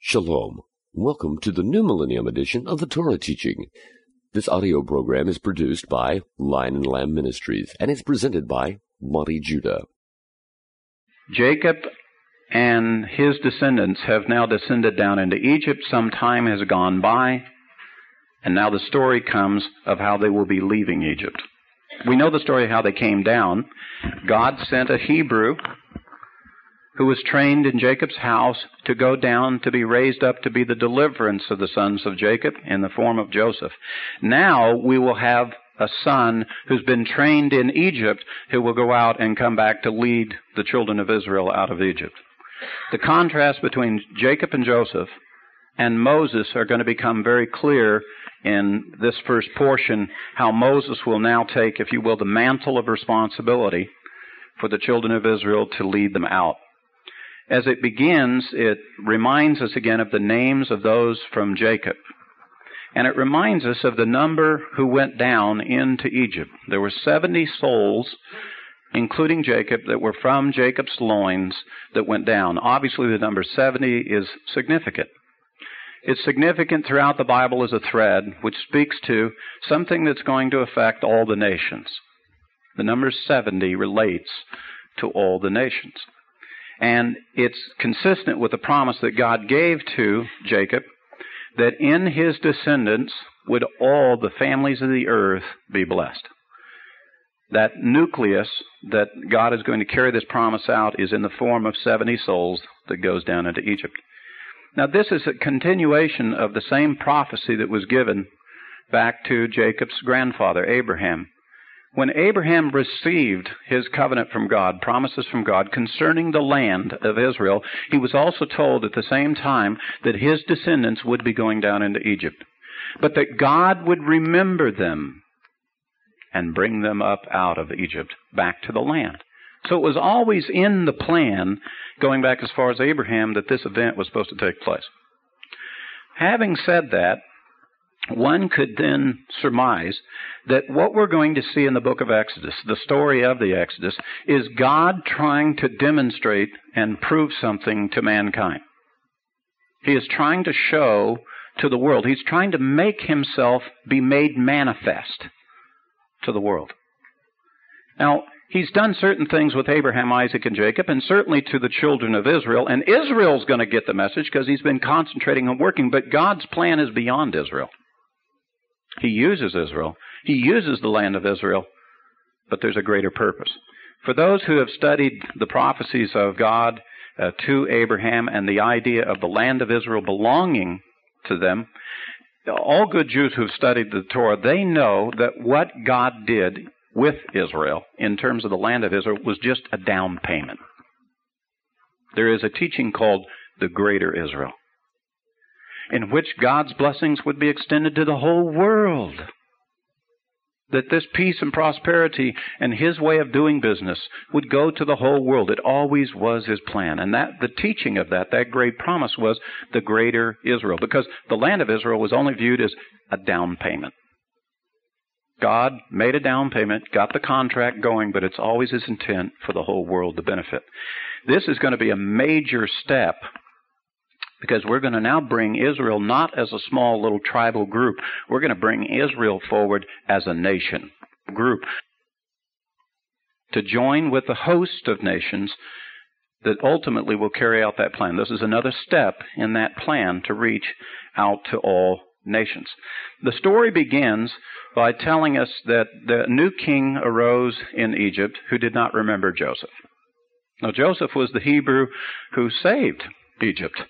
Shalom. Welcome to the New Millennium edition of the Torah teaching. This audio program is produced by Lion and Lamb Ministries and is presented by Monte Judah. Jacob and his descendants have now descended down into Egypt. Some time has gone by, and now the story comes of how they will be leaving Egypt. We know the story of how they came down. God sent a Hebrew who was trained in Jacob's house to go down to be raised up to be the deliverance of the sons of Jacob in the form of Joseph. Now we will have a son who's been trained in Egypt who will go out and come back to lead the children of Israel out of Egypt. The contrast between Jacob and Joseph and Moses are going to become very clear in this first portion, how Moses will now take, if you will, the mantle of responsibility for the children of Israel to lead them out. As it begins, it reminds us again of the names of those from Jacob. And it reminds us of the number who went down into Egypt. There were 70 souls, including Jacob, that were from Jacob's loins that went down. Obviously, the number 70 is significant. It's significant throughout the Bible as a thread, which speaks to something that's going to affect all the nations. The number 70 relates to all the nations. And it's consistent with the promise that God gave to Jacob that in his descendants would all the families of the earth be blessed. That nucleus that God is going to carry this promise out is in the form of 70 souls that goes down into Egypt. Now, this is a continuation of the same prophecy that was given back to Jacob's grandfather, Abraham. When Abraham received his covenant from God, promises from God concerning the land of Israel, he was also told at the same time that his descendants would be going down into Egypt, but that God would remember them and bring them up out of Egypt back to the land. So it was always in the plan, going back as far as Abraham, that this event was supposed to take place. Having said that, one could then surmise that what we're going to see in the book of Exodus, the story of the Exodus, is God trying to demonstrate and prove something to mankind. He is trying to show to the world, he's trying to make himself be made manifest to the world. Now, he's done certain things with Abraham, Isaac, and Jacob, and certainly to the children of Israel, and Israel's going to get the message because he's been concentrating on working, but God's plan is beyond Israel. He uses Israel. He uses the land of Israel, but there's a greater purpose. For those who have studied the prophecies of God uh, to Abraham and the idea of the land of Israel belonging to them, all good Jews who've studied the Torah, they know that what God did with Israel in terms of the land of Israel was just a down payment. There is a teaching called the Greater Israel in which God's blessings would be extended to the whole world. That this peace and prosperity and His way of doing business would go to the whole world. It always was His plan. And that, the teaching of that, that great promise was the greater Israel. Because the land of Israel was only viewed as a down payment. God made a down payment, got the contract going, but it's always His intent for the whole world to benefit. This is going to be a major step because we're going to now bring Israel not as a small little tribal group. We're going to bring Israel forward as a nation group to join with the host of nations that ultimately will carry out that plan. This is another step in that plan to reach out to all nations. The story begins by telling us that the new king arose in Egypt who did not remember Joseph. Now, Joseph was the Hebrew who saved Egypt.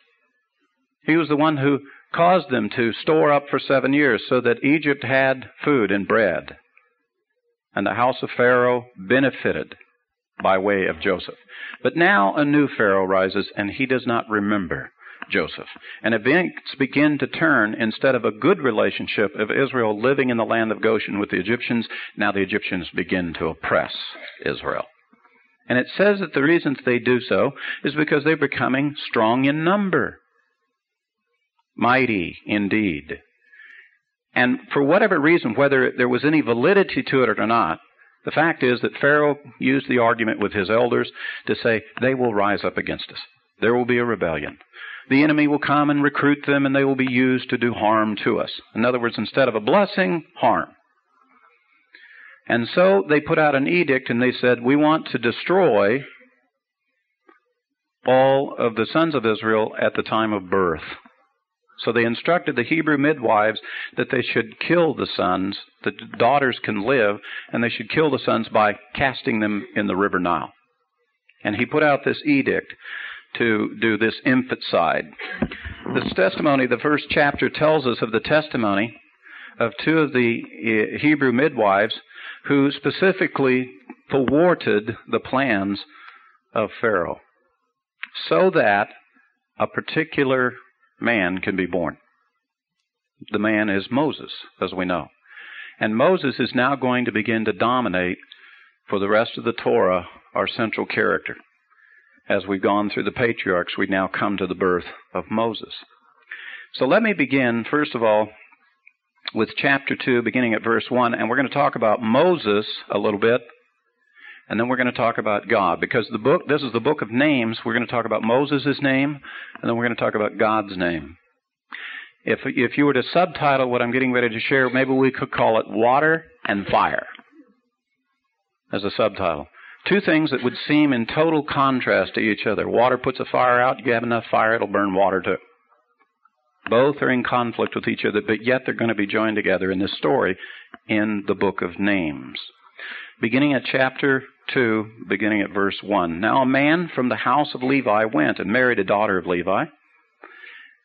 He was the one who caused them to store up for seven years so that Egypt had food and bread. And the house of Pharaoh benefited by way of Joseph. But now a new Pharaoh rises and he does not remember Joseph. And events begin to turn instead of a good relationship of Israel living in the land of Goshen with the Egyptians, now the Egyptians begin to oppress Israel. And it says that the reasons they do so is because they're becoming strong in number mighty indeed. And for whatever reason, whether there was any validity to it or not, the fact is that Pharaoh used the argument with his elders to say, they will rise up against us. There will be a rebellion. the enemy will come and recruit them and they will be used to do harm to us. In other words, instead of a blessing, harm. And so they put out an edict and they said, We want to destroy all of the sons of Israel at the time of birth. So they instructed the Hebrew midwives that they should kill the sons, the daughters can live, and they should kill the sons by casting them in the river Nile. And he put out this edict to do this infanticide. This testimony, the first chapter tells us of the testimony of two of the eh, Hebrew midwives who specifically thwarted the plans of Pharaoh so that a particular man can be born. The man is Moses, as we know. And Moses is now going to begin to dominate for the rest of the Torah our central character. As we've gone through the patriarchs, we now come to the birth of Moses. So let me begin, first of all, with chapter 2, beginning at verse 1, and we're going to talk about Moses a little bit, and then we're going to talk about God. Because the book, this is the book of names, we're going to talk about Moses' name, and then we're going to talk about God's name. If, if you were to subtitle what I'm getting ready to share, maybe we could call it Water and Fire as a subtitle. Two things that would seem in total contrast to each other. Water puts a fire out, you have enough fire, it'll burn water too. Both are in conflict with each other, but yet they're going to be joined together in this story in the book of names. Beginning at chapter 2, beginning at verse 1. Now a man from the house of Levi went and married a daughter of Levi.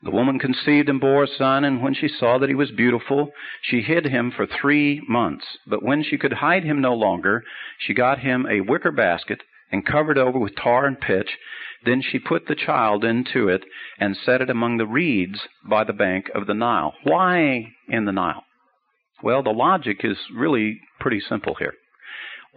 The woman conceived and bore a son, and when she saw that he was beautiful, she hid him for three months. But when she could hide him no longer, she got him a wicker basket and covered over with tar and pitch. Then she put the child into it and set it among the reeds by the bank of the Nile. Why in the Nile? Well, the logic is really pretty simple here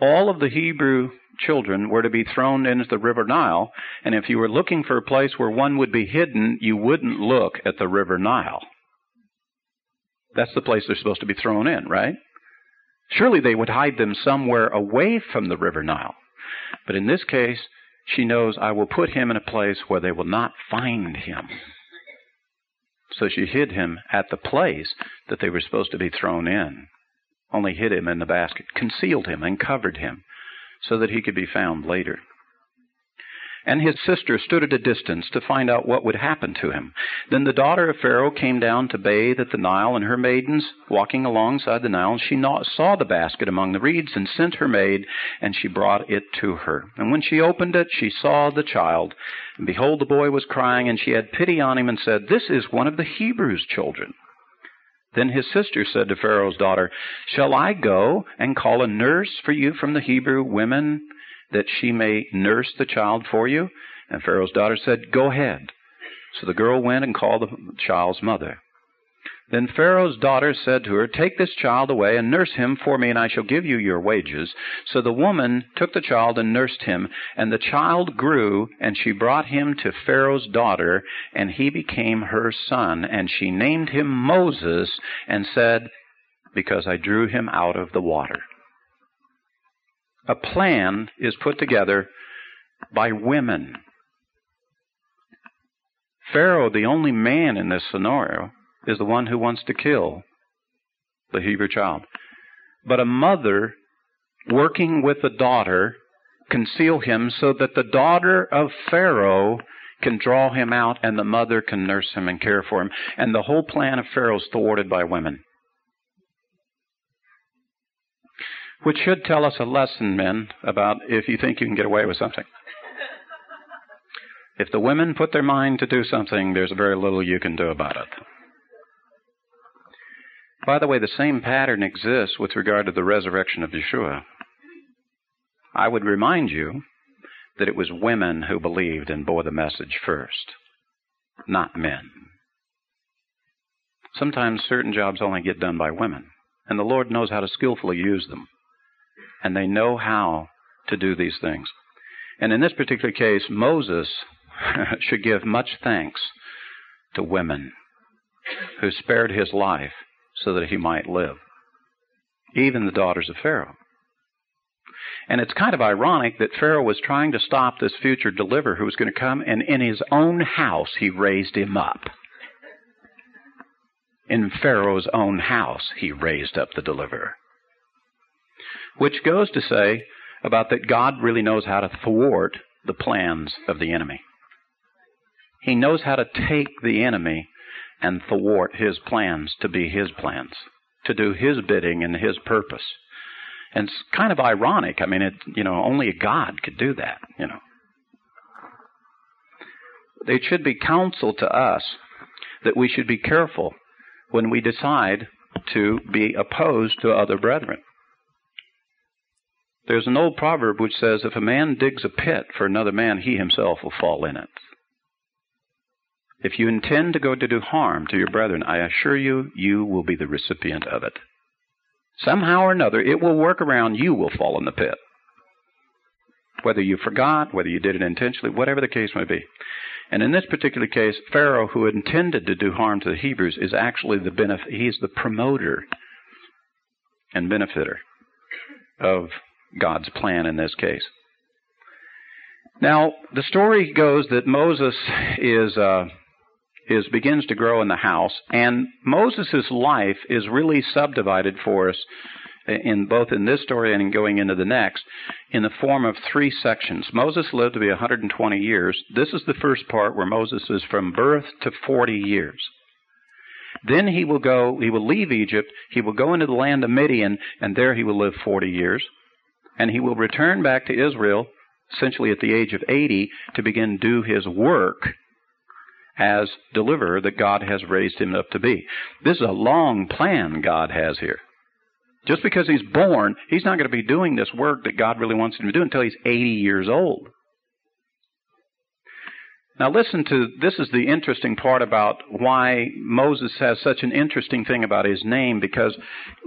all of the Hebrew children were to be thrown into the river Nile, and if you were looking for a place where one would be hidden, you wouldn't look at the river Nile. That's the place they're supposed to be thrown in, right? Surely they would hide them somewhere away from the river Nile. But in this case, she knows, I will put him in a place where they will not find him. So she hid him at the place that they were supposed to be thrown in only hid him in the basket, concealed him, and covered him, so that he could be found later. And his sister stood at a distance to find out what would happen to him. Then the daughter of Pharaoh came down to bathe at the Nile, and her maidens, walking alongside the Nile, she saw the basket among the reeds, and sent her maid, and she brought it to her. And when she opened it, she saw the child. And behold, the boy was crying, and she had pity on him, and said, This is one of the Hebrews' children. Then his sister said to Pharaoh's daughter, Shall I go and call a nurse for you from the Hebrew women, that she may nurse the child for you? And Pharaoh's daughter said, Go ahead. So the girl went and called the child's mother. Then Pharaoh's daughter said to her, Take this child away and nurse him for me, and I shall give you your wages. So the woman took the child and nursed him. And the child grew, and she brought him to Pharaoh's daughter, and he became her son. And she named him Moses, and said, Because I drew him out of the water. A plan is put together by women. Pharaoh, the only man in this scenario, is the one who wants to kill the Hebrew child. But a mother working with a daughter conceal him so that the daughter of Pharaoh can draw him out and the mother can nurse him and care for him. And the whole plan of Pharaoh is thwarted by women. Which should tell us a lesson, men, about if you think you can get away with something. If the women put their mind to do something, there's very little you can do about it. By the way, the same pattern exists with regard to the resurrection of Yeshua. I would remind you that it was women who believed and bore the message first, not men. Sometimes certain jobs only get done by women, and the Lord knows how to skillfully use them, and they know how to do these things. And in this particular case, Moses should give much thanks to women who spared his life so that he might live. Even the daughters of Pharaoh. And it's kind of ironic that Pharaoh was trying to stop this future deliverer who was going to come, and in his own house, he raised him up. In Pharaoh's own house, he raised up the deliverer. Which goes to say about that God really knows how to thwart the plans of the enemy. He knows how to take the enemy and thwart his plans to be his plans, to do his bidding and his purpose. And it's kind of ironic. I mean, it, you know, only a God could do that, you know. It should be counsel to us that we should be careful when we decide to be opposed to other brethren. There's an old proverb which says, If a man digs a pit for another man, he himself will fall in it. If you intend to go to do harm to your brethren, I assure you, you will be the recipient of it. Somehow or another, it will work around, you will fall in the pit. Whether you forgot, whether you did it intentionally, whatever the case may be. And in this particular case, Pharaoh, who intended to do harm to the Hebrews, is actually the benefit, he's the promoter and benefitor of God's plan in this case. Now, the story goes that Moses is uh, is begins to grow in the house, and Moses' life is really subdivided for us in both in this story and in going into the next in the form of three sections. Moses lived to be 120 years. This is the first part where Moses is from birth to 40 years. Then he will go, he will leave Egypt, he will go into the land of Midian, and there he will live 40 years. And he will return back to Israel, essentially at the age of 80, to begin do his work as deliverer that God has raised him up to be. This is a long plan God has here. Just because he's born, he's not going to be doing this work that God really wants him to do until he's 80 years old. Now, listen to this is the interesting part about why Moses has such an interesting thing about his name, because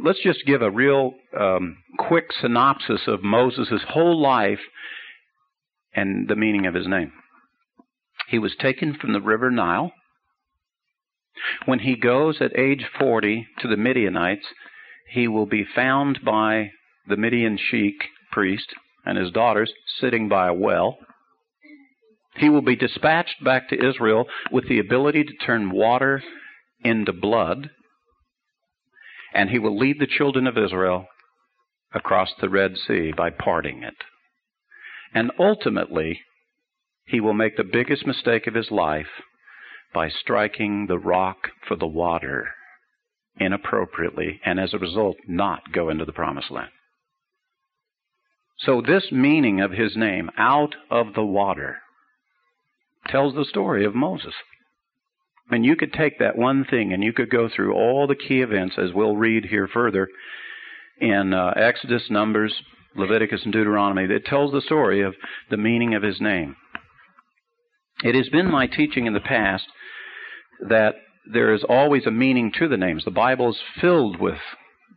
let's just give a real um, quick synopsis of Moses' whole life and the meaning of his name. He was taken from the river Nile. When he goes at age 40 to the Midianites, he will be found by the Midian sheik priest and his daughters sitting by a well. He will be dispatched back to Israel with the ability to turn water into blood, and he will lead the children of Israel across the Red Sea by parting it. And ultimately, he will make the biggest mistake of his life by striking the rock for the water inappropriately and as a result not go into the promised land. So this meaning of his name, out of the water, tells the story of Moses. And you could take that one thing and you could go through all the key events as we'll read here further in uh, Exodus, Numbers, Leviticus, and Deuteronomy that tells the story of the meaning of his name. It has been my teaching in the past that there is always a meaning to the names. The Bible is filled with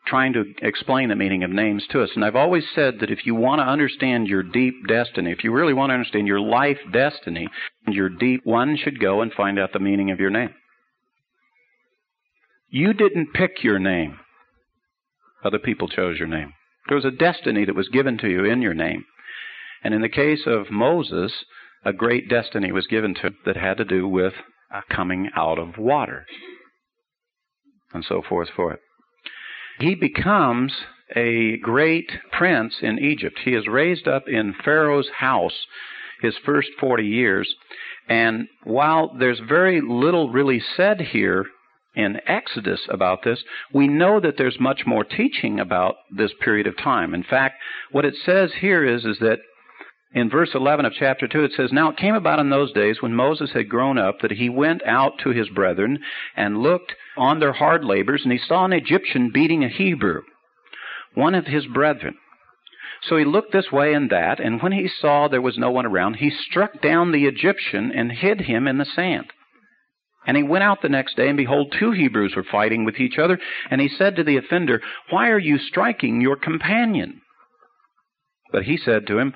trying to explain the meaning of names to us. And I've always said that if you want to understand your deep destiny, if you really want to understand your life destiny, your deep, one should go and find out the meaning of your name. You didn't pick your name. Other people chose your name. There was a destiny that was given to you in your name. And in the case of Moses, a great destiny was given to him that had to do with uh, coming out of water and so forth for it. He becomes a great prince in Egypt. He is raised up in Pharaoh's house his first 40 years. And while there's very little really said here in Exodus about this, we know that there's much more teaching about this period of time. In fact, what it says here is, is that in verse 11 of chapter 2, it says, Now it came about in those days when Moses had grown up that he went out to his brethren and looked on their hard labors, and he saw an Egyptian beating a Hebrew, one of his brethren. So he looked this way and that, and when he saw there was no one around, he struck down the Egyptian and hid him in the sand. And he went out the next day, and behold, two Hebrews were fighting with each other, and he said to the offender, Why are you striking your companion? But he said to him,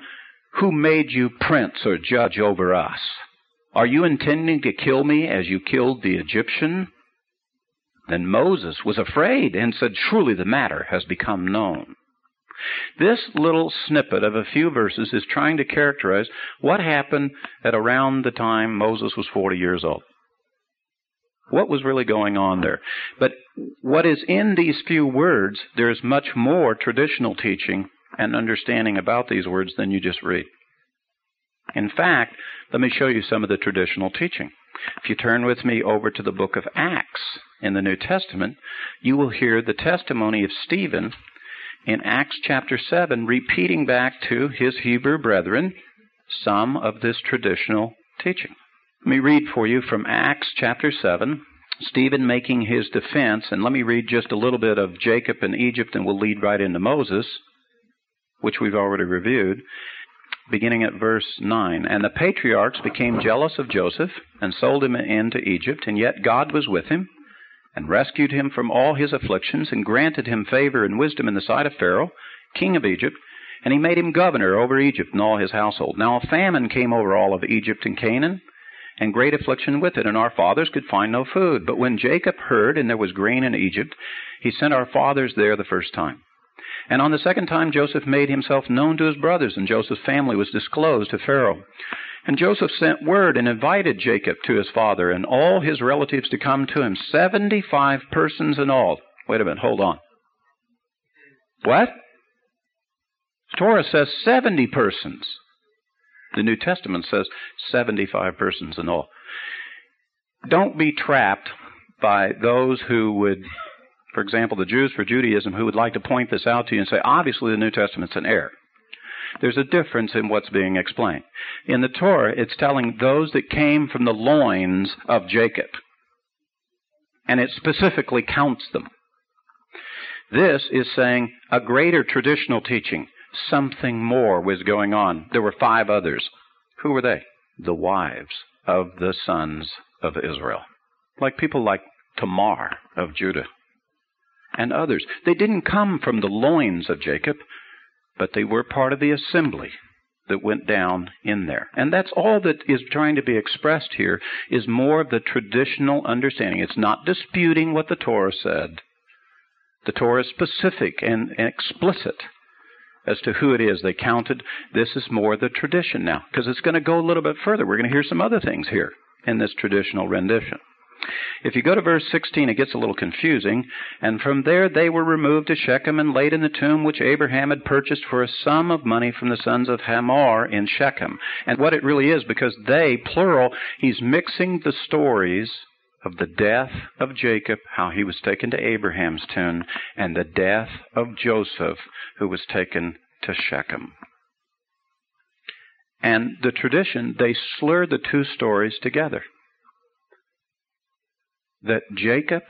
who made you prince or judge over us? Are you intending to kill me as you killed the Egyptian? Then Moses was afraid and said, Surely the matter has become known. This little snippet of a few verses is trying to characterize what happened at around the time Moses was 40 years old. What was really going on there? But what is in these few words, there is much more traditional teaching and understanding about these words than you just read. In fact, let me show you some of the traditional teaching. If you turn with me over to the book of Acts in the New Testament, you will hear the testimony of Stephen in Acts chapter 7, repeating back to his Hebrew brethren some of this traditional teaching. Let me read for you from Acts chapter 7, Stephen making his defense, and let me read just a little bit of Jacob and Egypt, and we'll lead right into Moses, which we've already reviewed beginning at verse 9. And the patriarchs became jealous of Joseph and sold him into Egypt, and yet God was with him and rescued him from all his afflictions and granted him favor and wisdom in the sight of Pharaoh, king of Egypt, and he made him governor over Egypt and all his household. Now a famine came over all of Egypt and Canaan, and great affliction with it, and our fathers could find no food. But when Jacob heard, and there was grain in Egypt, he sent our fathers there the first time. And on the second time, Joseph made himself known to his brothers, and Joseph's family was disclosed to Pharaoh. And Joseph sent word and invited Jacob to his father and all his relatives to come to him, 75 persons in all. Wait a minute, hold on. What? Torah says 70 persons. The New Testament says 75 persons in all. Don't be trapped by those who would for example, the Jews for Judaism who would like to point this out to you and say, obviously the New Testament's an error. There's a difference in what's being explained. In the Torah, it's telling those that came from the loins of Jacob. And it specifically counts them. This is saying a greater traditional teaching. Something more was going on. There were five others. Who were they? The wives of the sons of Israel. Like people like Tamar of Judah and others. They didn't come from the loins of Jacob, but they were part of the assembly that went down in there. And that's all that is trying to be expressed here is more of the traditional understanding. It's not disputing what the Torah said. The Torah is specific and, and explicit as to who it is they counted. This is more the tradition now, because it's going to go a little bit further. We're going to hear some other things here in this traditional rendition. If you go to verse 16, it gets a little confusing. And from there they were removed to Shechem and laid in the tomb which Abraham had purchased for a sum of money from the sons of Hamor in Shechem. And what it really is, because they, plural, he's mixing the stories of the death of Jacob, how he was taken to Abraham's tomb, and the death of Joseph, who was taken to Shechem. And the tradition, they slur the two stories together that Jacob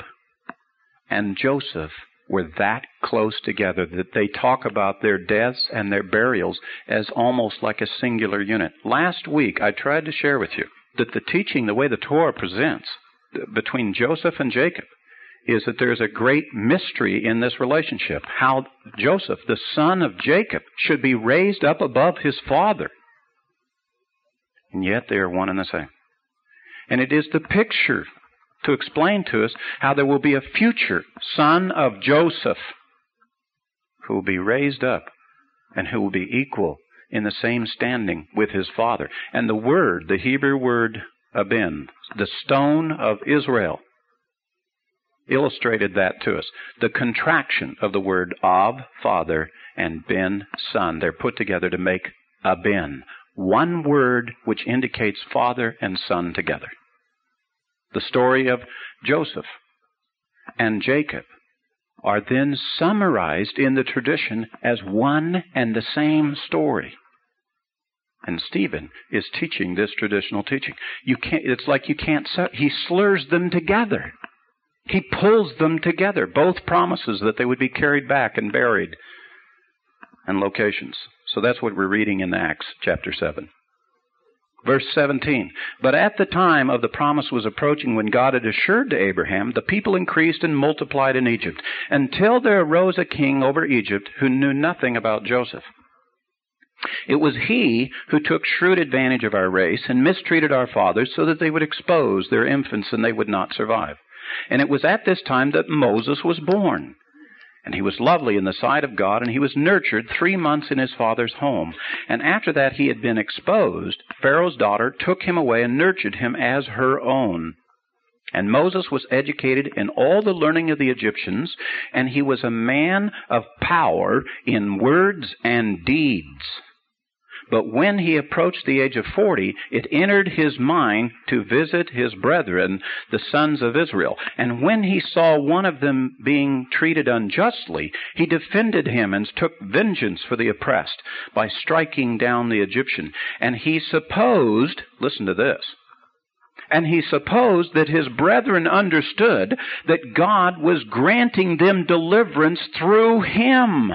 and Joseph were that close together that they talk about their deaths and their burials as almost like a singular unit. Last week, I tried to share with you that the teaching, the way the Torah presents between Joseph and Jacob, is that there's a great mystery in this relationship. How Joseph, the son of Jacob, should be raised up above his father. And yet they are one and the same. And it is the picture to explain to us how there will be a future son of Joseph who will be raised up and who will be equal in the same standing with his father. And the word, the Hebrew word Aben, the stone of Israel, illustrated that to us. The contraction of the word Av, father, and Ben, son. They're put together to make Aben. One word which indicates father and son together the story of Joseph and Jacob are then summarized in the tradition as one and the same story. And Stephen is teaching this traditional teaching. You can't, it's like you can't, he slurs them together. He pulls them together, both promises that they would be carried back and buried and locations. So that's what we're reading in Acts chapter 7. Verse 17. But at the time of the promise was approaching when God had assured to Abraham, the people increased and multiplied in Egypt, until there arose a king over Egypt who knew nothing about Joseph. It was he who took shrewd advantage of our race and mistreated our fathers so that they would expose their infants and they would not survive. And it was at this time that Moses was born. And he was lovely in the sight of God, and he was nurtured three months in his father's home. And after that he had been exposed, Pharaoh's daughter took him away and nurtured him as her own. And Moses was educated in all the learning of the Egyptians, and he was a man of power in words and deeds. But when he approached the age of forty, it entered his mind to visit his brethren, the sons of Israel. And when he saw one of them being treated unjustly, he defended him and took vengeance for the oppressed by striking down the Egyptian. And he supposed, listen to this, and he supposed that his brethren understood that God was granting them deliverance through him.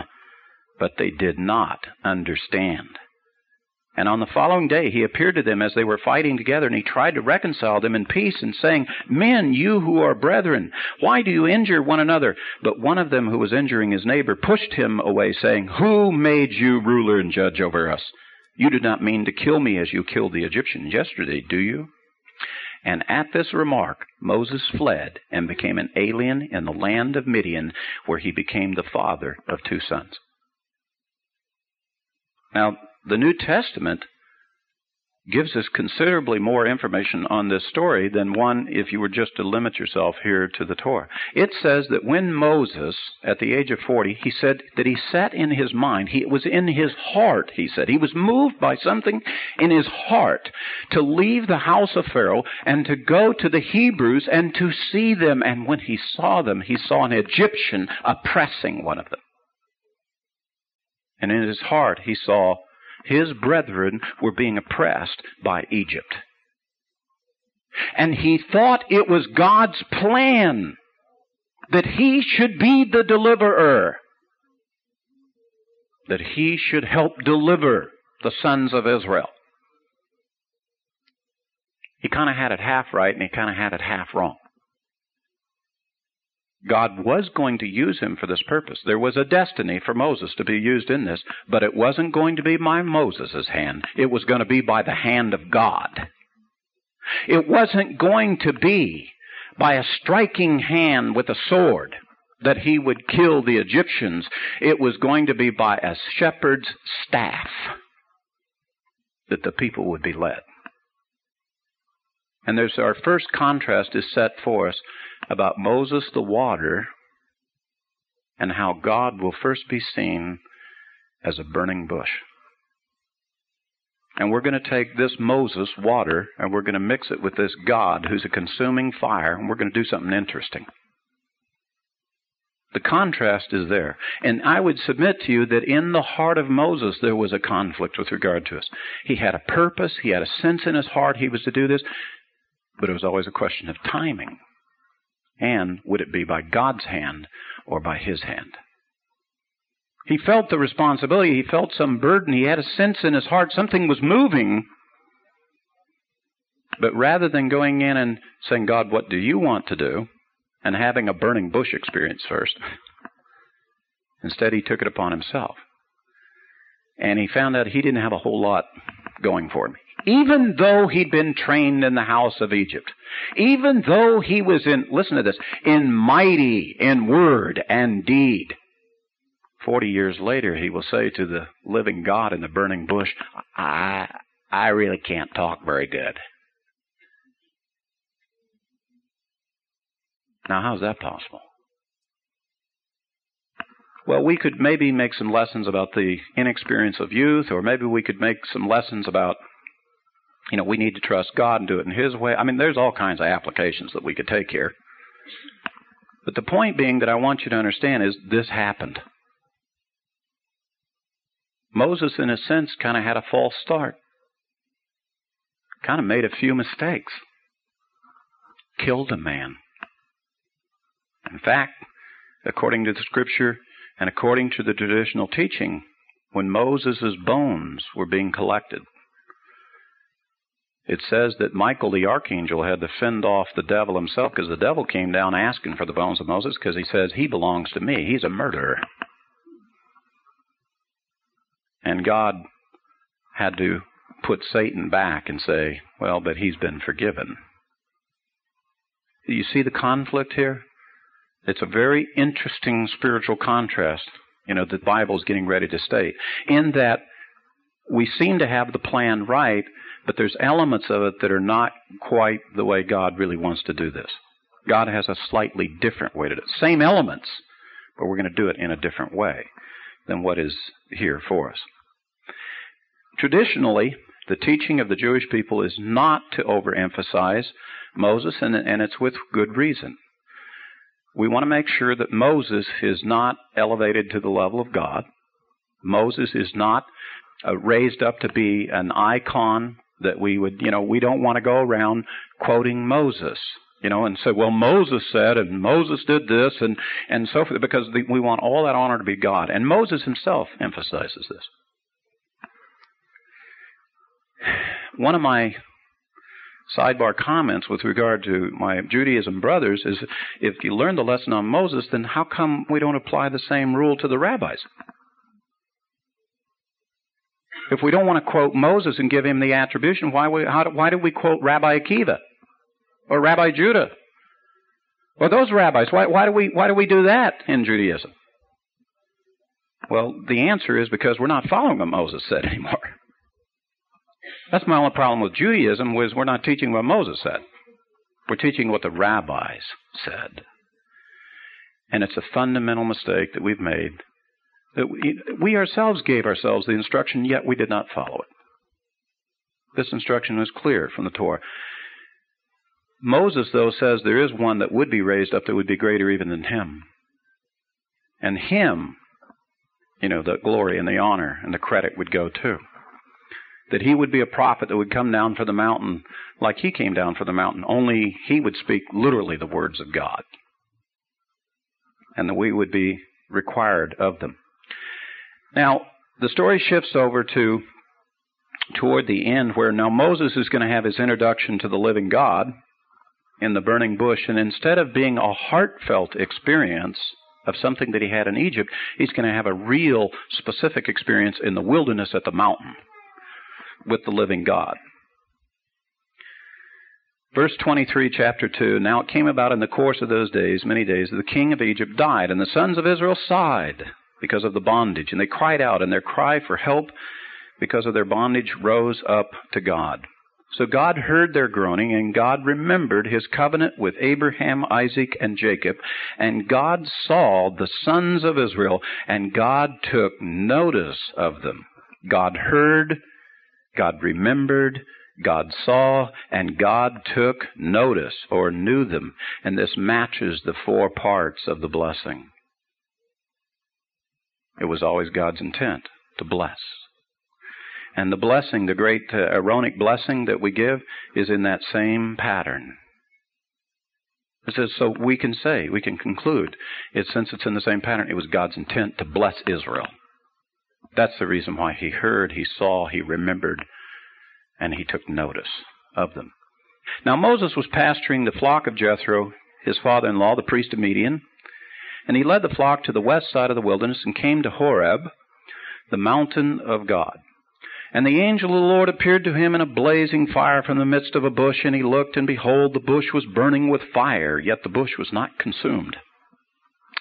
But they did not understand. And on the following day he appeared to them as they were fighting together, and he tried to reconcile them in peace, and saying, Men, you who are brethren, why do you injure one another? But one of them who was injuring his neighbor pushed him away, saying, Who made you ruler and judge over us? You did not mean to kill me as you killed the Egyptians yesterday, do you? And at this remark, Moses fled and became an alien in the land of Midian, where he became the father of two sons. Now, the New Testament gives us considerably more information on this story than one if you were just to limit yourself here to the Torah. It says that when Moses, at the age of 40, he said that he sat in his mind, he, it was in his heart, he said. He was moved by something in his heart to leave the house of Pharaoh and to go to the Hebrews and to see them. And when he saw them, he saw an Egyptian oppressing one of them. And in his heart, he saw his brethren were being oppressed by Egypt. And he thought it was God's plan that he should be the deliverer, that he should help deliver the sons of Israel. He kind of had it half right and he kind of had it half wrong. God was going to use him for this purpose. There was a destiny for Moses to be used in this, but it wasn't going to be by Moses' hand. It was going to be by the hand of God. It wasn't going to be by a striking hand with a sword that he would kill the Egyptians. It was going to be by a shepherd's staff that the people would be led. And there's our first contrast is set for us about Moses the water and how God will first be seen as a burning bush. And we're going to take this Moses water and we're going to mix it with this God who's a consuming fire and we're going to do something interesting. The contrast is there. And I would submit to you that in the heart of Moses there was a conflict with regard to us. He had a purpose, he had a sense in his heart he was to do this, but it was always a question of timing. And would it be by God's hand or by his hand? He felt the responsibility. He felt some burden. He had a sense in his heart something was moving. But rather than going in and saying, God, what do you want to do? and having a burning bush experience first, instead he took it upon himself. And he found out he didn't have a whole lot going for him even though he'd been trained in the house of Egypt, even though he was in, listen to this, in mighty in word and deed. Forty years later, he will say to the living God in the burning bush, I, I really can't talk very good. Now, how's that possible? Well, we could maybe make some lessons about the inexperience of youth, or maybe we could make some lessons about you know, we need to trust God and do it in His way. I mean, there's all kinds of applications that we could take here. But the point being that I want you to understand is this happened. Moses, in a sense, kind of had a false start. Kind of made a few mistakes. Killed a man. In fact, according to the scripture and according to the traditional teaching, when Moses' bones were being collected, it says that Michael the archangel had to fend off the devil himself because the devil came down asking for the bones of Moses because he says, He belongs to me. He's a murderer. And God had to put Satan back and say, Well, but he's been forgiven. Do you see the conflict here? It's a very interesting spiritual contrast, you know, the Bible is getting ready to state, in that we seem to have the plan right, but there's elements of it that are not quite the way God really wants to do this. God has a slightly different way to do it. Same elements, but we're going to do it in a different way than what is here for us. Traditionally, the teaching of the Jewish people is not to overemphasize Moses, and, and it's with good reason. We want to make sure that Moses is not elevated to the level of God. Moses is not uh, raised up to be an icon that we would, you know, we don't want to go around quoting Moses, you know, and say, well, Moses said, and Moses did this, and, and so forth, because the, we want all that honor to be God. And Moses himself emphasizes this. One of my sidebar comments with regard to my Judaism brothers is if you learn the lesson on Moses, then how come we don't apply the same rule to the rabbis? If we don't want to quote Moses and give him the attribution, why, we, how, why do we quote Rabbi Akiva or Rabbi Judah or those rabbis? Why, why, do we, why do we do that in Judaism? Well, the answer is because we're not following what Moses said anymore. That's my only problem with Judaism was we're not teaching what Moses said. We're teaching what the rabbis said. And it's a fundamental mistake that we've made. Uh, that we, ourselves gave ourselves the instruction, yet we did not follow it. This instruction is clear from the Torah. Moses, though, says there is one that would be raised up that would be greater even than him. And him, you know, the glory and the honor and the credit would go to that he would be a prophet that would come down from the mountain like he came down from the mountain, only he would speak literally the words of God. And that we would be required of them. Now, the story shifts over to toward the end where now Moses is going to have his introduction to the living God in the burning bush, and instead of being a heartfelt experience of something that he had in Egypt, he's going to have a real specific experience in the wilderness at the mountain with the living God. Verse 23, chapter 2 Now it came about in the course of those days, many days, that the king of Egypt died, and the sons of Israel sighed because of the bondage, and they cried out, and their cry for help because of their bondage rose up to God. So God heard their groaning, and God remembered his covenant with Abraham, Isaac, and Jacob. And God saw the sons of Israel, and God took notice of them. God heard God remembered, God saw, and God took notice or knew them. And this matches the four parts of the blessing. It was always God's intent to bless. And the blessing, the great uh, Aaronic blessing that we give, is in that same pattern. So we can say, we can conclude, it, since it's in the same pattern, it was God's intent to bless Israel. That's the reason why he heard, he saw, he remembered, and he took notice of them. Now Moses was pasturing the flock of Jethro, his father in law, the priest of Midian, and he led the flock to the west side of the wilderness and came to Horeb, the mountain of God. And the angel of the Lord appeared to him in a blazing fire from the midst of a bush, and he looked, and behold, the bush was burning with fire, yet the bush was not consumed.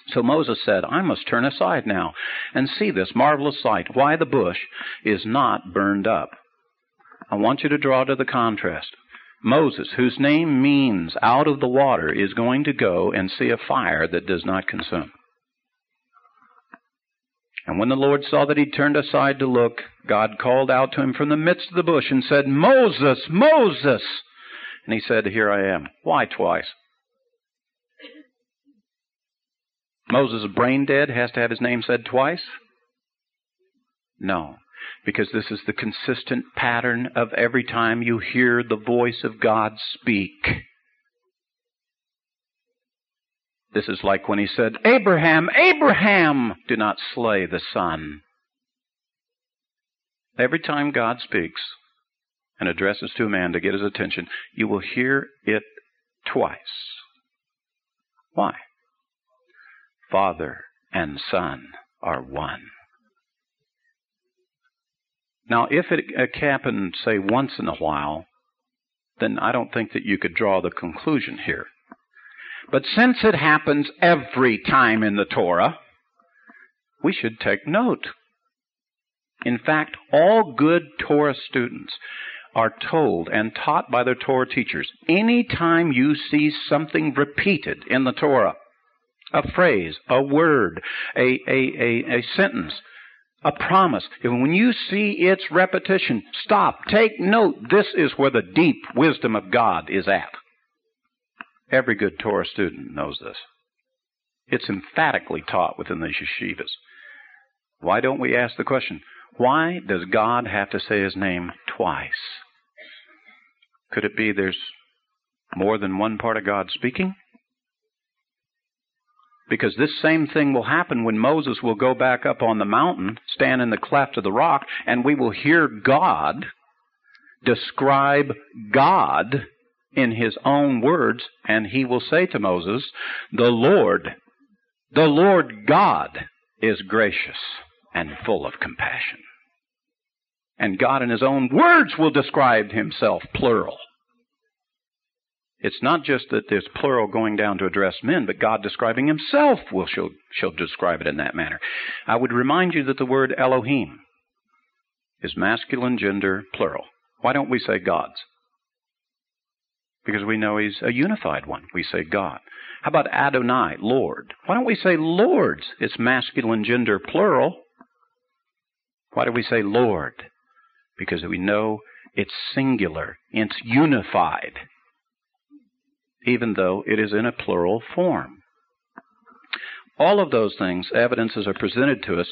So Moses said, I must turn aside now and see this marvelous sight, why the bush is not burned up. I want you to draw to the contrast. Moses, whose name means out of the water, is going to go and see a fire that does not consume. And when the Lord saw that he turned aside to look, God called out to him from the midst of the bush and said, Moses, Moses! And he said, Here I am. Why twice? Moses brain dead has to have his name said twice? No, because this is the consistent pattern of every time you hear the voice of God speak. This is like when he said, Abraham, Abraham, do not slay the son. Every time God speaks and addresses to a man to get his attention, you will hear it twice. Why? Father and Son are one. Now, if it, uh, happened, say, once in a while, then I don't think that you could draw the conclusion here. But since it happens every time in the Torah, we should take note. In fact, all good Torah students are told and taught by their Torah teachers anytime you see something repeated in the Torah, a phrase, a word, a, a, a, a sentence, a promise, And when you see its repetition, stop, take note. This is where the deep wisdom of God is at. Every good Torah student knows this. It's emphatically taught within the yeshivas. Why don't we ask the question, why does God have to say his name twice? Could it be there's more than one part of God speaking? Because this same thing will happen when Moses will go back up on the mountain, stand in the cleft of the rock, and we will hear God describe God in his own words, and he will say to Moses, The Lord, the Lord God is gracious and full of compassion. And God in his own words will describe himself plural. It's not just that there's plural going down to address men, but God describing himself will shall, shall describe it in that manner. I would remind you that the word Elohim is masculine gender plural. Why don't we say gods? Because we know he's a unified one. We say God. How about Adonai, Lord? Why don't we say lords? It's masculine gender plural. Why do we say Lord? Because we know it's singular, it's unified even though it is in a plural form. All of those things, evidences, are presented to us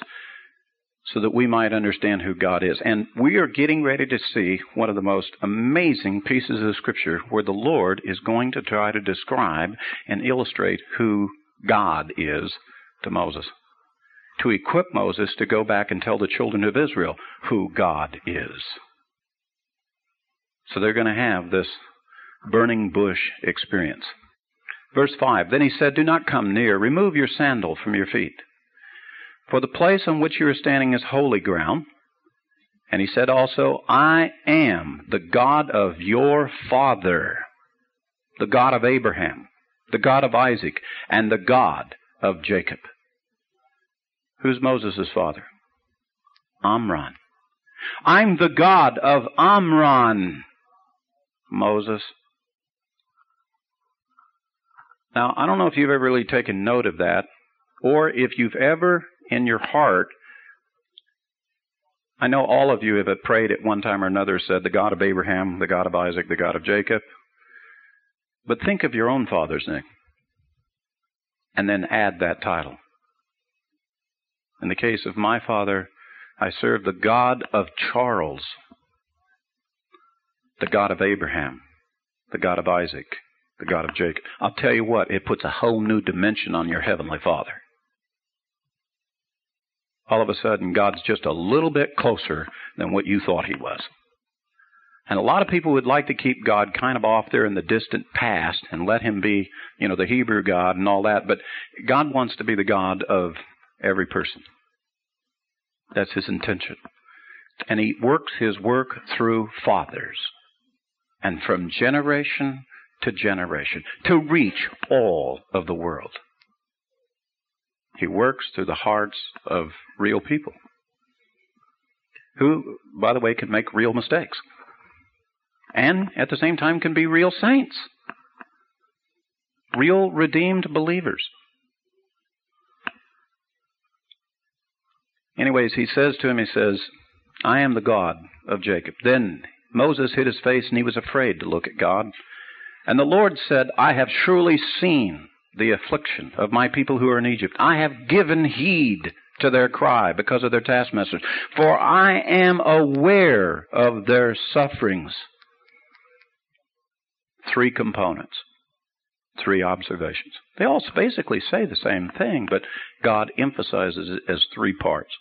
so that we might understand who God is. And we are getting ready to see one of the most amazing pieces of Scripture where the Lord is going to try to describe and illustrate who God is to Moses. To equip Moses to go back and tell the children of Israel who God is. So they're going to have this burning bush experience. Verse 5 Then he said, Do not come near, remove your sandal from your feet. For the place on which you are standing is holy ground. And he said also, I am the God of your father, the God of Abraham, the God of Isaac, and the God of Jacob. Who's Moses' father? Amram. I'm the God of Amram. Moses now, I don't know if you've ever really taken note of that, or if you've ever in your heart, I know all of you have prayed at one time or another, said, the God of Abraham, the God of Isaac, the God of Jacob. But think of your own father's name, and then add that title. In the case of my father, I serve the God of Charles, the God of Abraham, the God of Isaac, the God of Jacob. I'll tell you what, it puts a whole new dimension on your Heavenly Father. All of a sudden, God's just a little bit closer than what you thought He was. And a lot of people would like to keep God kind of off there in the distant past and let Him be, you know, the Hebrew God and all that. But God wants to be the God of every person. That's His intention. And He works His work through fathers. And from generation to generation to reach all of the world. He works through the hearts of real people who, by the way, can make real mistakes and at the same time can be real saints, real redeemed believers. Anyways, he says to him, he says, I am the God of Jacob. Then Moses hid his face and he was afraid to look at God. And the Lord said, I have surely seen the affliction of my people who are in Egypt. I have given heed to their cry because of their taskmasters, for I am aware of their sufferings. Three components, three observations. They all basically say the same thing, but God emphasizes it as three parts.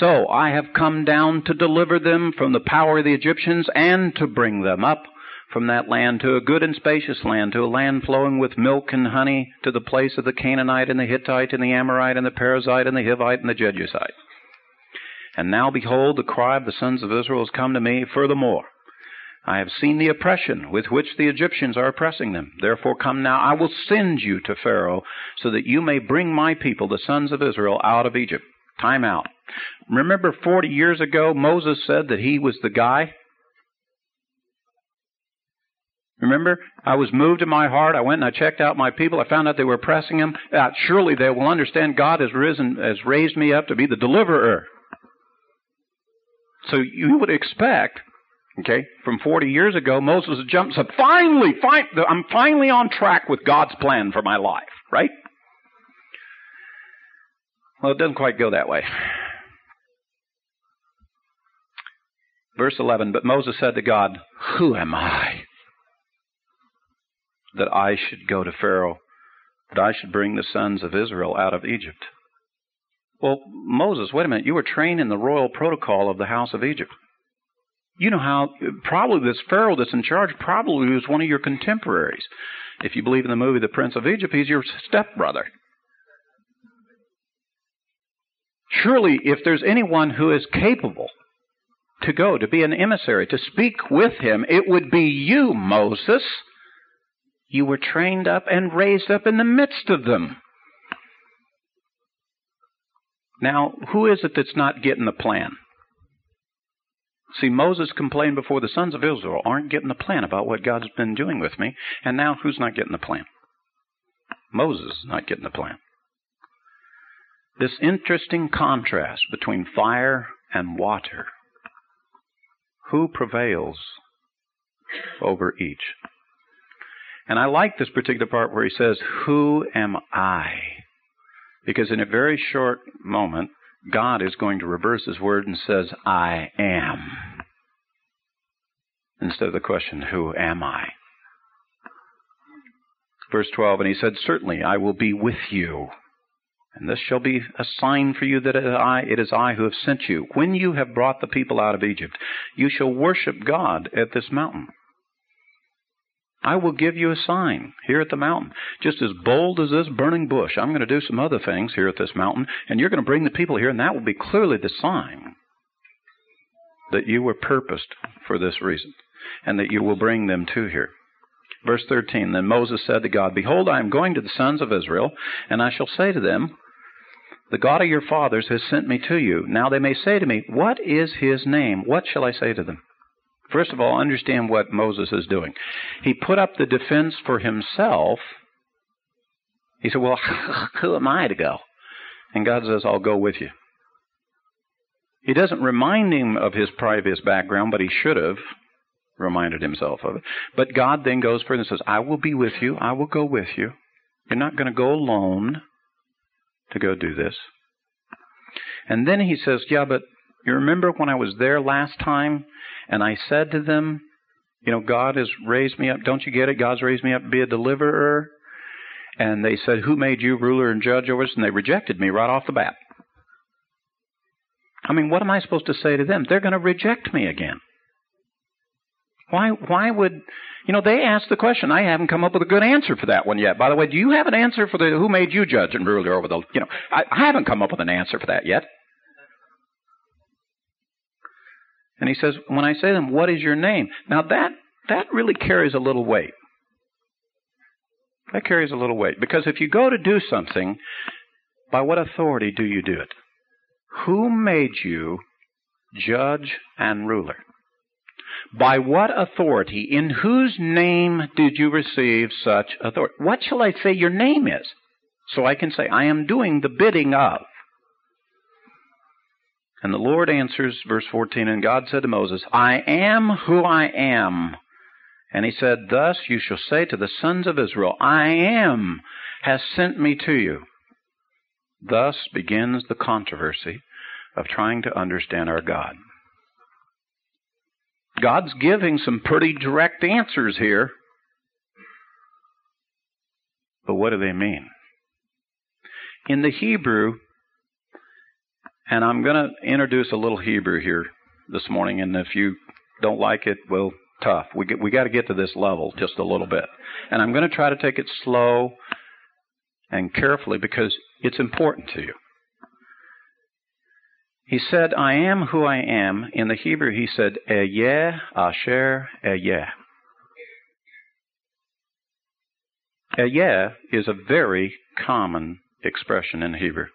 So I have come down to deliver them from the power of the Egyptians and to bring them up from that land to a good and spacious land, to a land flowing with milk and honey, to the place of the Canaanite and the Hittite and the Amorite and the Perizzite and the Hivite and the Jebusite. And now behold, the cry of the sons of Israel has come to me. Furthermore, I have seen the oppression with which the Egyptians are oppressing them. Therefore come now, I will send you to Pharaoh, so that you may bring my people, the sons of Israel, out of Egypt. Time out. Remember 40 years ago, Moses said that he was the guy? Remember, I was moved in my heart. I went and I checked out my people. I found out they were oppressing him. Uh, surely they will understand God has risen, has raised me up to be the deliverer. So you would expect Okay, from 40 years ago, Moses jumps up. Finally, fi- I'm finally on track with God's plan for my life, right? Well, it doesn't quite go that way. Verse 11, but Moses said to God, Who am I that I should go to Pharaoh, that I should bring the sons of Israel out of Egypt? Well, Moses, wait a minute, you were trained in the royal protocol of the house of Egypt you know how probably this Pharaoh that's in charge probably was one of your contemporaries. If you believe in the movie The Prince of Egypt, he's your stepbrother. Surely, if there's anyone who is capable to go, to be an emissary, to speak with him, it would be you, Moses. You were trained up and raised up in the midst of them. Now, who is it that's not getting the plan? See, Moses complained before the sons of Israel aren't getting the plan about what God's been doing with me, and now who's not getting the plan? Moses not getting the plan. This interesting contrast between fire and water. Who prevails over each? And I like this particular part where he says, Who am I? Because in a very short moment, God is going to reverse his word and says, I am. Instead of the question, Who am I? Verse 12, and he said, Certainly I will be with you. And this shall be a sign for you that it is, I, it is I who have sent you. When you have brought the people out of Egypt, you shall worship God at this mountain. I will give you a sign here at the mountain. Just as bold as this burning bush, I'm going to do some other things here at this mountain, and you're going to bring the people here, and that will be clearly the sign that you were purposed for this reason, and that you will bring them to here. Verse 13 Then Moses said to God, Behold, I am going to the sons of Israel, and I shall say to them, The God of your fathers has sent me to you. Now they may say to me, What is his name? What shall I say to them? First of all, understand what Moses is doing. He put up the defense for himself. He said, Well, who am I to go? And God says, I'll go with you. He doesn't remind him of his previous background, but he should have reminded himself of it. But God then goes further and says, I will be with you. I will go with you. You're not going to go alone to go do this. And then he says, Yeah, but you remember when I was there last time and I said to them, You know, God has raised me up. Don't you get it? God's raised me up to be a deliverer. And they said, Who made you ruler and judge over us? And they rejected me right off the bat. I mean, what am I supposed to say to them? They're going to reject me again. Why, why would, you know, they asked the question. I haven't come up with a good answer for that one yet. By the way, do you have an answer for the, who made you judge and ruler over the, you know, I, I haven't come up with an answer for that yet. And he says, when I say to them, what is your name? Now that, that really carries a little weight. That carries a little weight. Because if you go to do something, by what authority do you do it? Who made you judge and ruler? By what authority, in whose name did you receive such authority? What shall I say your name is? So I can say, I am doing the bidding of. And the Lord answers, verse 14, and God said to Moses, I am who I am. And he said, Thus you shall say to the sons of Israel, I am has sent me to you. Thus begins the controversy of trying to understand our God. God's giving some pretty direct answers here. But what do they mean? In the Hebrew, and I'm going to introduce a little Hebrew here this morning, and if you don't like it, well, tough. We get, we got to get to this level just a little bit, and I'm going to try to take it slow and carefully because it's important to you. He said, I am who I am. In the Hebrew, he said, Ehyeh Asher Ehyeh. Ehyeh is a very common expression in Hebrew.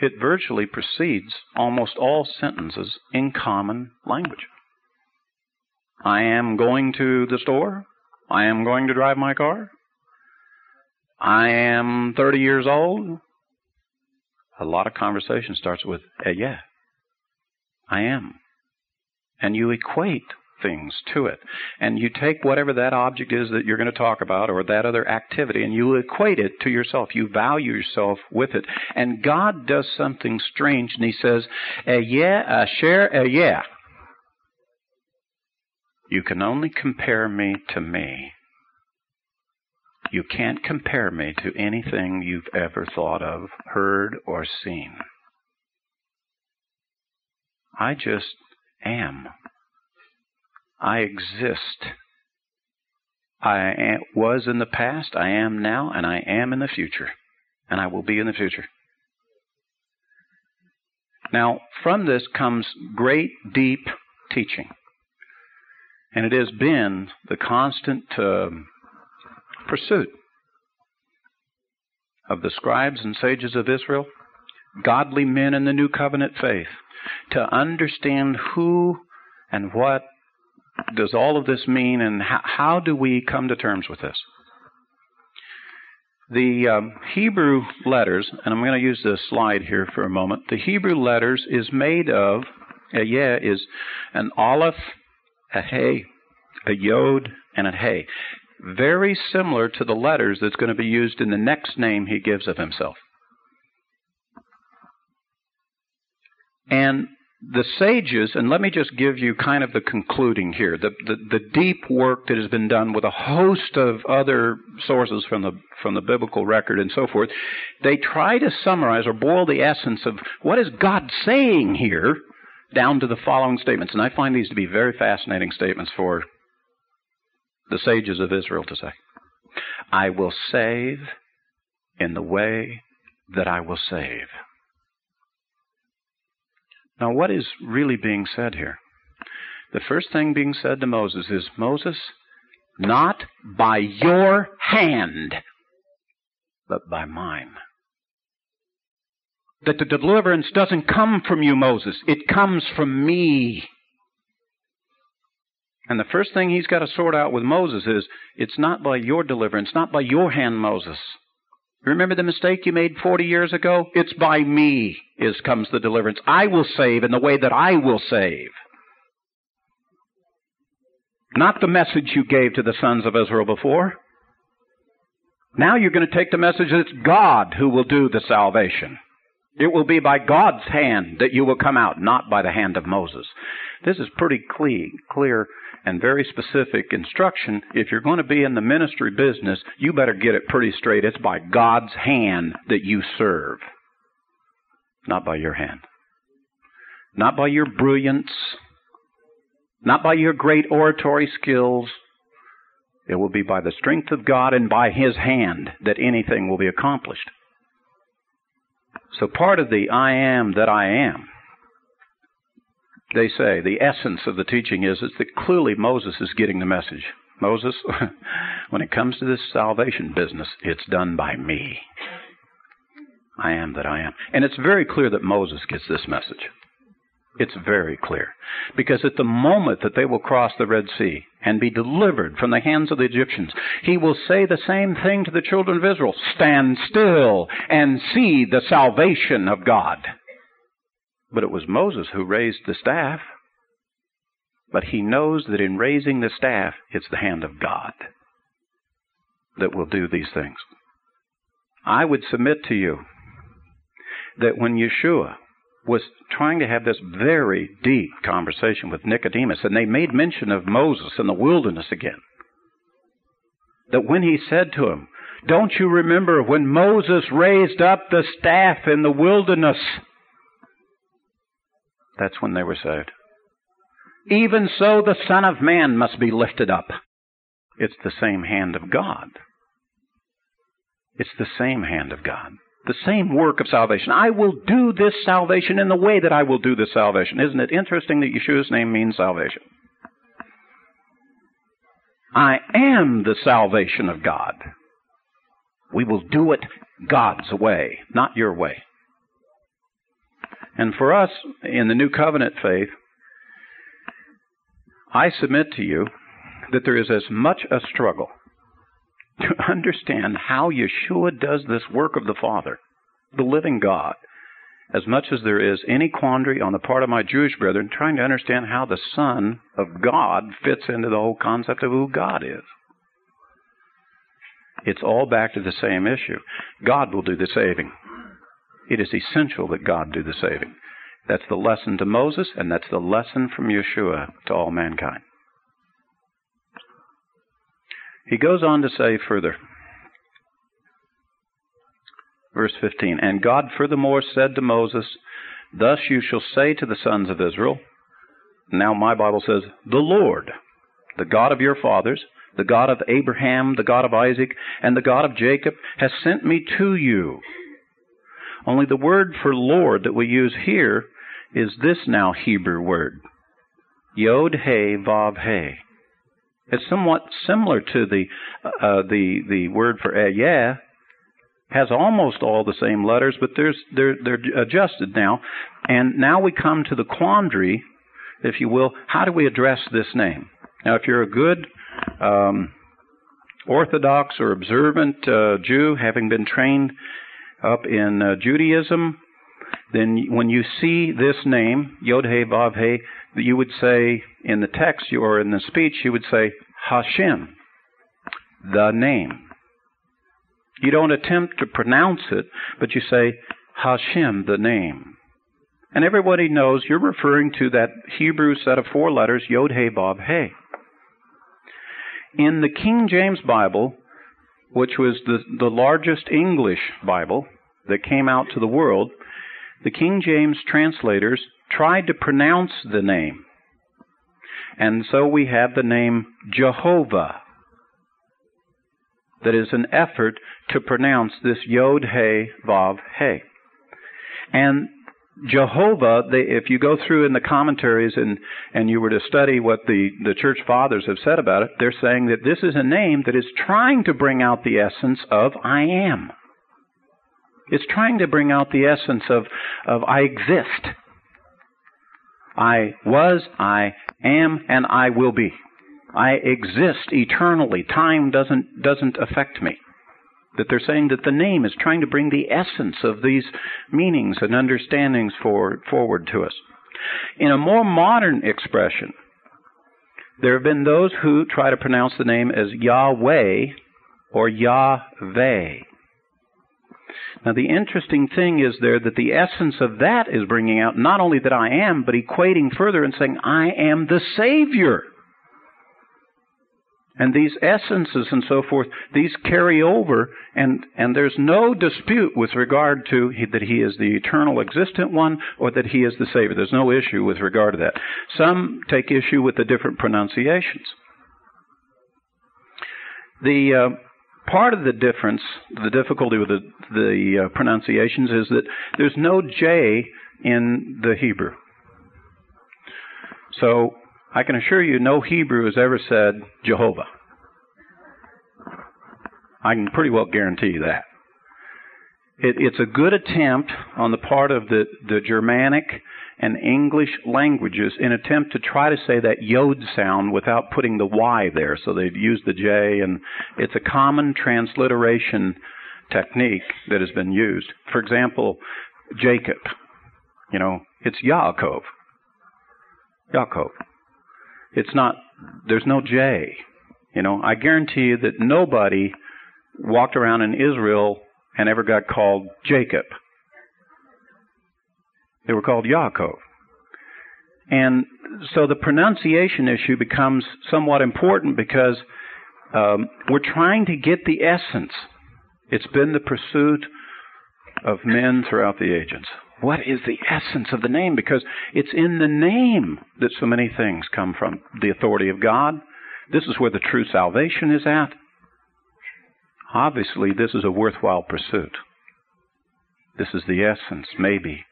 It virtually precedes almost all sentences in common language. I am going to the store. I am going to drive my car. I am 30 years old. A lot of conversation starts with, eh, yeah, I am. And you equate things to it. And you take whatever that object is that you're going to talk about or that other activity and you equate it to yourself. You value yourself with it. And God does something strange and He says, eh, yeah, share, eh, yeah. You can only compare me to me. You can't compare me to anything you've ever thought of, heard, or seen. I just am. I exist. I am, was in the past, I am now, and I am in the future. And I will be in the future. Now, from this comes great, deep teaching. And it has been the constant uh, pursuit of the scribes and sages of Israel, godly men in the new covenant faith, to understand who and what does all of this mean and how, how do we come to terms with this? The um, Hebrew letters, and I'm going to use this slide here for a moment. The Hebrew letters is made of, Ehyeh is an aleph, a hey, a yod, and a hey very similar to the letters that's going to be used in the next name he gives of himself. And the sages, and let me just give you kind of the concluding here, the, the, the, deep work that has been done with a host of other sources from the, from the biblical record and so forth, they try to summarize or boil the essence of what is God saying here down to the following statements. And I find these to be very fascinating statements for the sages of Israel to say. I will save in the way that I will save. Now, what is really being said here? The first thing being said to Moses is Moses, not by your hand, but by mine. That the deliverance doesn't come from you, Moses, it comes from me. And the first thing he's got to sort out with Moses is it's not by your deliverance, not by your hand, Moses. Remember the mistake you made 40 years ago? It's by me is comes the deliverance. I will save in the way that I will save. Not the message you gave to the sons of Israel before. Now you're going to take the message that it's God who will do the salvation. It will be by God's hand that you will come out, not by the hand of Moses. This is pretty clear and very specific instruction. If you're going to be in the ministry business, you better get it pretty straight. It's by God's hand that you serve, not by your hand. Not by your brilliance, not by your great oratory skills. It will be by the strength of God and by His hand that anything will be accomplished. So part of the I am that I am they say the essence of the teaching is, is that clearly Moses is getting the message. Moses, when it comes to this salvation business, it's done by me. I am that I am. And it's very clear that Moses gets this message. It's very clear. Because at the moment that they will cross the Red Sea and be delivered from the hands of the Egyptians, he will say the same thing to the children of Israel Stand still and see the salvation of God. But it was Moses who raised the staff. But he knows that in raising the staff, it's the hand of God that will do these things. I would submit to you that when Yeshua was trying to have this very deep conversation with Nicodemus, and they made mention of Moses in the wilderness again, that when he said to him, Don't you remember when Moses raised up the staff in the wilderness? That's when they were saved. Even so, the Son of Man must be lifted up. It's the same hand of God. It's the same hand of God the same work of salvation. I will do this salvation in the way that I will do this salvation. Isn't it interesting that Yeshua's name means salvation? I am the salvation of God. We will do it God's way, not your way. And for us in the New Covenant faith, I submit to you that there is as much a struggle to understand how Yeshua does this work of the Father, the living God, as much as there is any quandary on the part of my Jewish brethren trying to understand how the Son of God fits into the whole concept of who God is. It's all back to the same issue. God will do the saving. It is essential that God do the saving. That's the lesson to Moses, and that's the lesson from Yeshua to all mankind. He goes on to say further, verse 15, And God furthermore said to Moses, Thus you shall say to the sons of Israel, now my Bible says, the Lord, the God of your fathers, the God of Abraham, the God of Isaac, and the God of Jacob, has sent me to you. Only the word for Lord that we use here is this now Hebrew word, Yod He Vav He. It's somewhat similar to the uh, the the word for Ehyeh. Has almost all the same letters, but there's they're they're adjusted now, and now we come to the quandary, if you will. How do we address this name? Now, if you're a good um, Orthodox or observant uh, Jew, having been trained up in uh, Judaism, then when you see this name, Yod He Vav He, you would say in the text or in the speech, you would say Hashem, the name. You don't attempt to pronounce it, but you say Hashem, the name. And everybody knows you're referring to that Hebrew set of four letters, Yod He Vav He. In the King James Bible, which was the, the largest English Bible that came out to the world, the King James translators tried to pronounce the name. And so we have the name Jehovah. That is an effort to pronounce this Yod He Vav He. And Jehovah, they, if you go through in the commentaries and, and you were to study what the, the church fathers have said about it, they're saying that this is a name that is trying to bring out the essence of I am. It's trying to bring out the essence of, of I exist. I was, I am, and I will be. I exist eternally. Time doesn't, doesn't affect me. That they're saying that the name is trying to bring the essence of these meanings and understandings for, forward to us. In a more modern expression, there have been those who try to pronounce the name as Yahweh or Yahweh. Now, the interesting thing is there that the essence of that is bringing out not only that I am, but equating further and saying, I am the Savior. And these essences and so forth, these carry over, and, and there's no dispute with regard to that He is the eternal existent one or that He is the Savior. There's no issue with regard to that. Some take issue with the different pronunciations. The uh, part of the difference, the difficulty with the, the uh, pronunciations is that there's no J in the Hebrew. So I can assure you no Hebrew has ever said Jehovah. I can pretty well guarantee that. It, it's a good attempt on the part of the, the Germanic and English languages in attempt to try to say that yod sound without putting the Y there. So they've used the J, and it's a common transliteration technique that has been used. For example, Jacob, you know, it's Yaakov. Yaakov. It's not, there's no J. You know, I guarantee you that nobody walked around in Israel and ever got called Jacob. They were called Yaakov. And so the pronunciation issue becomes somewhat important because um, we're trying to get the essence. It's been the pursuit of men throughout the ages. What is the essence of the name? Because it's in the name that so many things come from. The authority of God. This is where the true salvation is at. Obviously, this is a worthwhile pursuit. This is the essence, maybe,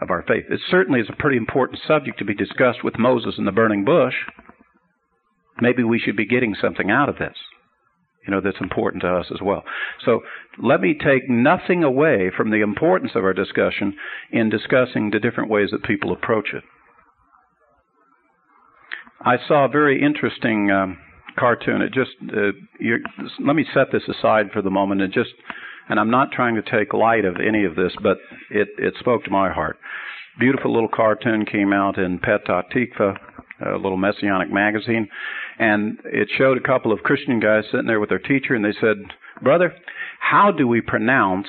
of our faith. It certainly is a pretty important subject to be discussed with Moses in the burning bush. Maybe we should be getting something out of this, you know, that's important to us as well. So let me take nothing away from the importance of our discussion in discussing the different ways that people approach it. I saw a very interesting um, cartoon. It just uh, let me set this aside for the moment and just and I'm not trying to take light of any of this, but it it spoke to my heart. Beautiful little cartoon came out in Petah Tikva, a little messianic magazine, and it showed a couple of Christian guys sitting there with their teacher, and they said, "Brother, how do we pronounce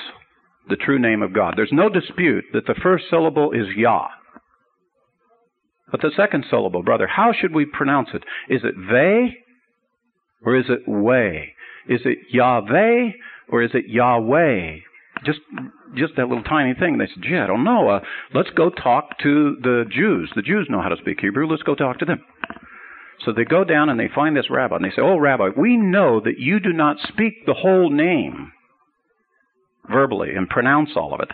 the true name of God?" There's no dispute that the first syllable is Yah. But the second syllable, brother, how should we pronounce it? Is it Ve or is it Way? Is it Yahveh or is it Yahweh? Just, just that little tiny thing. They said, "Gee, I don't know. Uh, let's go talk to the Jews. The Jews know how to speak Hebrew. Let's go talk to them." So they go down and they find this rabbi and they say, "Oh, rabbi, we know that you do not speak the whole name verbally and pronounce all of it,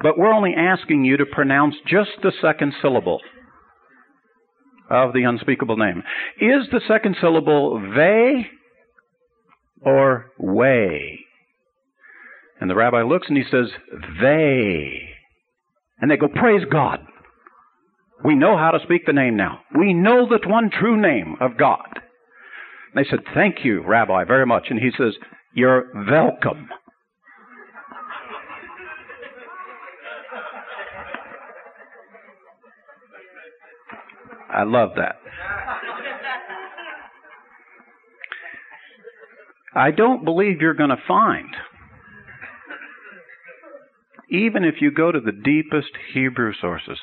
but we're only asking you to pronounce just the second syllable." of the unspeakable name. Is the second syllable ve or way? And the rabbi looks and he says, they. And they go, praise God. We know how to speak the name now. We know that one true name of God. And they said, thank you, Rabbi, very much. And he says, you're welcome. I love that. I don't believe you're going to find, even if you go to the deepest Hebrew sources,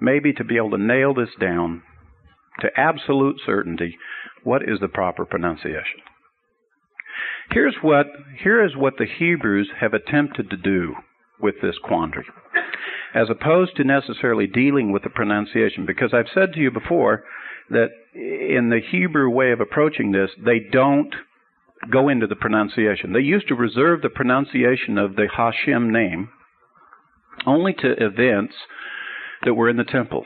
maybe to be able to nail this down to absolute certainty, what is the proper pronunciation? Here's what, here is what the Hebrews have attempted to do with this quandary as opposed to necessarily dealing with the pronunciation. Because I've said to you before that in the Hebrew way of approaching this, they don't go into the pronunciation. They used to reserve the pronunciation of the Hashem name only to events that were in the temple.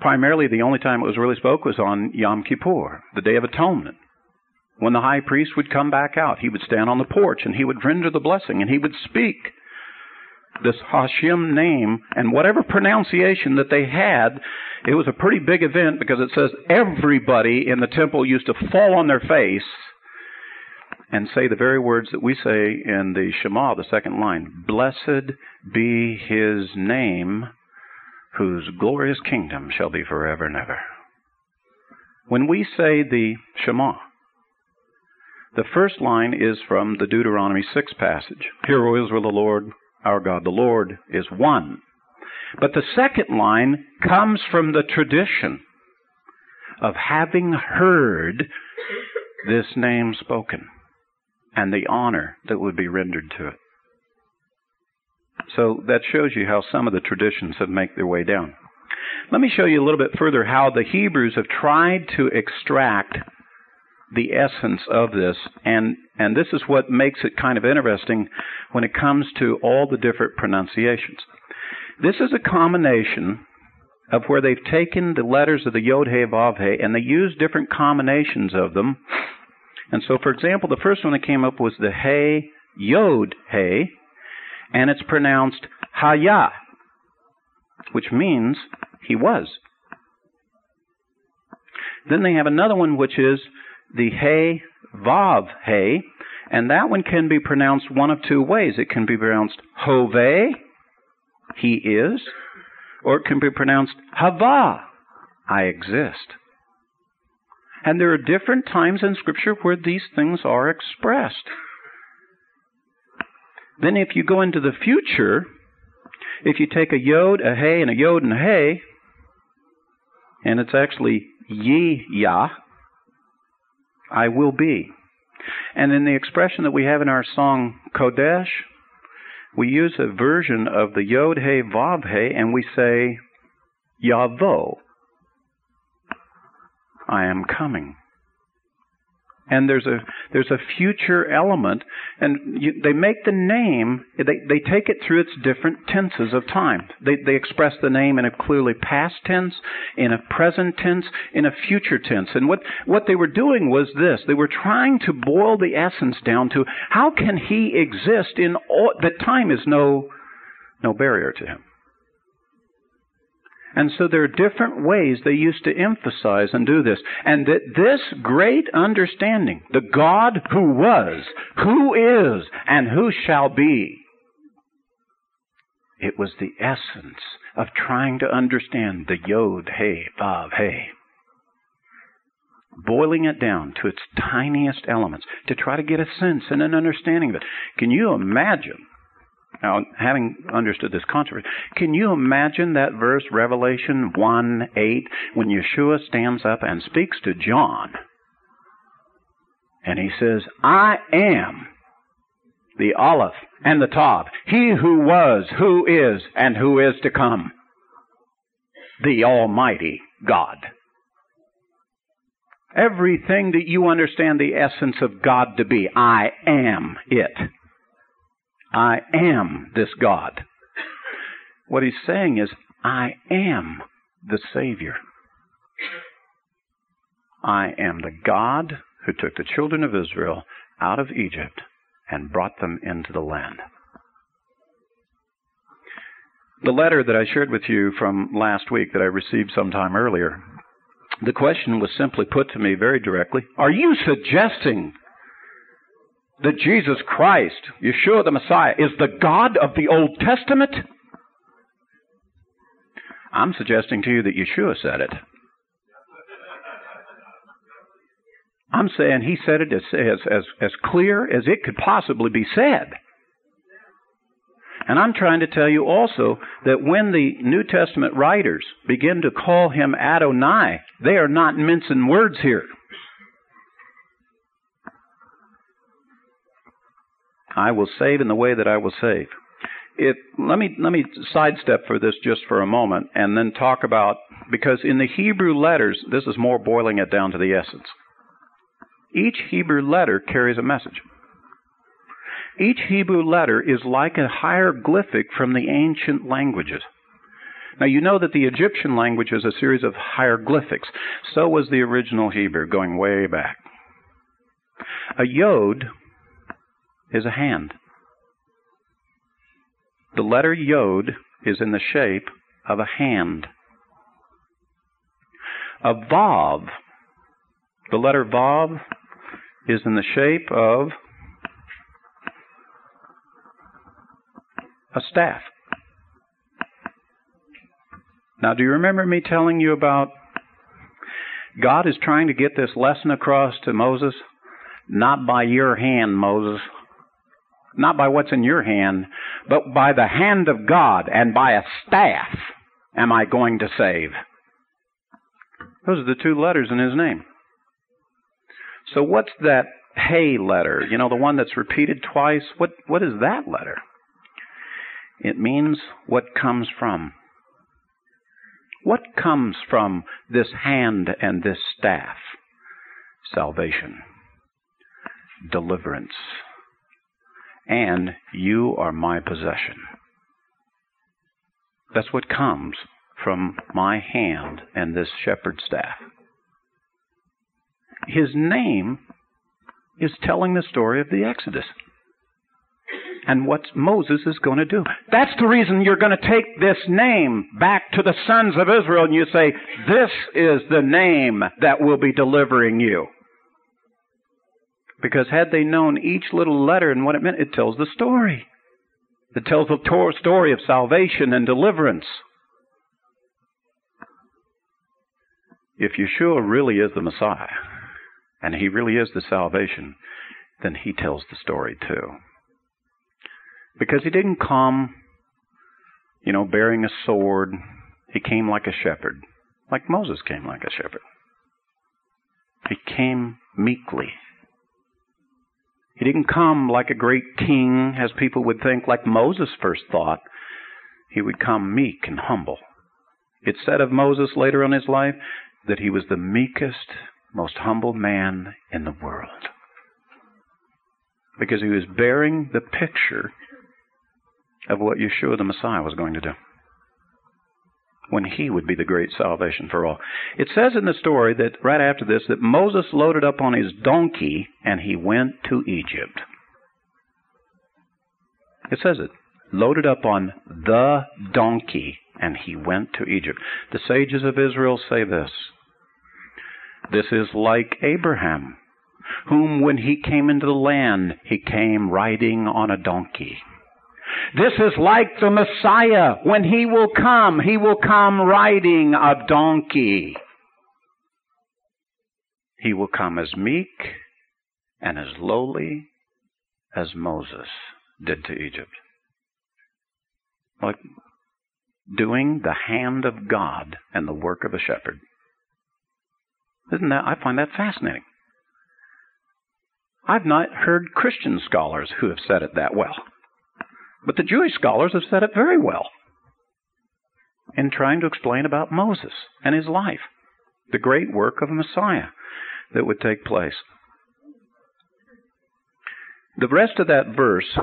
Primarily, the only time it was really spoke was on Yom Kippur, the Day of Atonement. When the high priest would come back out, he would stand on the porch and he would render the blessing and he would speak this Hashem name and whatever pronunciation that they had, it was a pretty big event because it says everybody in the temple used to fall on their face and say the very words that we say in the Shema, the second line Blessed be his name, whose glorious kingdom shall be forever and ever. When we say the Shema, the first line is from the Deuteronomy 6 passage. Hear, O Israel, the Lord our God, the Lord, is one. But the second line comes from the tradition of having heard this name spoken and the honor that would be rendered to it. So that shows you how some of the traditions have made their way down. Let me show you a little bit further how the Hebrews have tried to extract the essence of this, and and this is what makes it kind of interesting when it comes to all the different pronunciations. This is a combination of where they've taken the letters of the Yod He Vav He and they use different combinations of them. And so, for example, the first one that came up was the He Yod He, and it's pronounced Haya, which means he was. Then they have another one which is the He Vav He, and that one can be pronounced one of two ways. It can be pronounced Hove, he is, or it can be pronounced Hava, I exist. And there are different times in Scripture where these things are expressed. Then, if you go into the future, if you take a yod, a hey, and a yod and a hey, and it's actually ye yah, I will be. And in the expression that we have in our song Kodesh, we use a version of the Yod He Vav He and we say Yavo. I am coming. And there's a there's a future element, and you, they make the name. They they take it through its different tenses of time. They they express the name in a clearly past tense, in a present tense, in a future tense. And what what they were doing was this: they were trying to boil the essence down to how can he exist in all that time is no no barrier to him. And so there are different ways they used to emphasize and do this. And that this great understanding, the God who was, who is, and who shall be, it was the essence of trying to understand the Yod, Hey, Vav, Hey. Boiling it down to its tiniest elements to try to get a sense and an understanding of it. Can you imagine now, having understood this controversy, can you imagine that verse, Revelation 1 8, when Yeshua stands up and speaks to John? And he says, I am the Aleph and the Tav, he who was, who is, and who is to come, the Almighty God. Everything that you understand the essence of God to be, I am it. I am this God. What he's saying is, I am the Savior. I am the God who took the children of Israel out of Egypt and brought them into the land. The letter that I shared with you from last week that I received sometime earlier, the question was simply put to me very directly Are you suggesting that Jesus Christ, Yeshua the Messiah, is the God of the Old Testament? I'm suggesting to you that Yeshua said it. I'm saying he said it as, as, as, as clear as it could possibly be said. And I'm trying to tell you also that when the New Testament writers begin to call him Adonai, they are not mincing words here. I will save in the way that I will save. It, let me let me sidestep for this just for a moment and then talk about because in the Hebrew letters this is more boiling it down to the essence. Each Hebrew letter carries a message. Each Hebrew letter is like a hieroglyphic from the ancient languages. Now you know that the Egyptian language is a series of hieroglyphics. So was the original Hebrew going way back. A yod is a hand. The letter Yod is in the shape of a hand. A Vav, the letter Vav, is in the shape of a staff. Now, do you remember me telling you about God is trying to get this lesson across to Moses? Not by your hand, Moses, not by what's in your hand, but by the hand of God and by a staff am I going to save. Those are the two letters in his name. So what's that hey letter? You know, the one that's repeated twice? What, what is that letter? It means what comes from. What comes from this hand and this staff? Salvation. Deliverance and you are my possession. That's what comes from my hand and this shepherd's staff. His name is telling the story of the Exodus and what Moses is going to do. That's the reason you're going to take this name back to the sons of Israel and you say, this is the name that will be delivering you. Because had they known each little letter and what it meant, it tells the story. It tells the story of salvation and deliverance. If Yeshua really is the Messiah, and he really is the salvation, then he tells the story too. Because he didn't come, you know, bearing a sword. He came like a shepherd, like Moses came like a shepherd. He came meekly he didn't come like a great king, as people would think, like Moses first thought. He would come meek and humble. It said of Moses later in his life that he was the meekest most humble man in the world. Because he was bearing the picture of what Yeshua the Messiah was going to do. When he would be the great salvation for all. It says in the story that right after this that Moses loaded up on his donkey and he went to Egypt. It says it. Loaded up on the donkey and he went to Egypt. The sages of Israel say this This is like Abraham, whom when he came into the land, he came riding on a donkey. This is like the Messiah. When he will come, he will come riding a donkey. He will come as meek and as lowly as Moses did to Egypt. Like doing the hand of God and the work of a shepherd. Isn't that, I find that fascinating. I've not heard Christian scholars who have said it that well. But the Jewish scholars have said it very well in trying to explain about Moses and his life, the great work of Messiah that would take place. The rest of that verse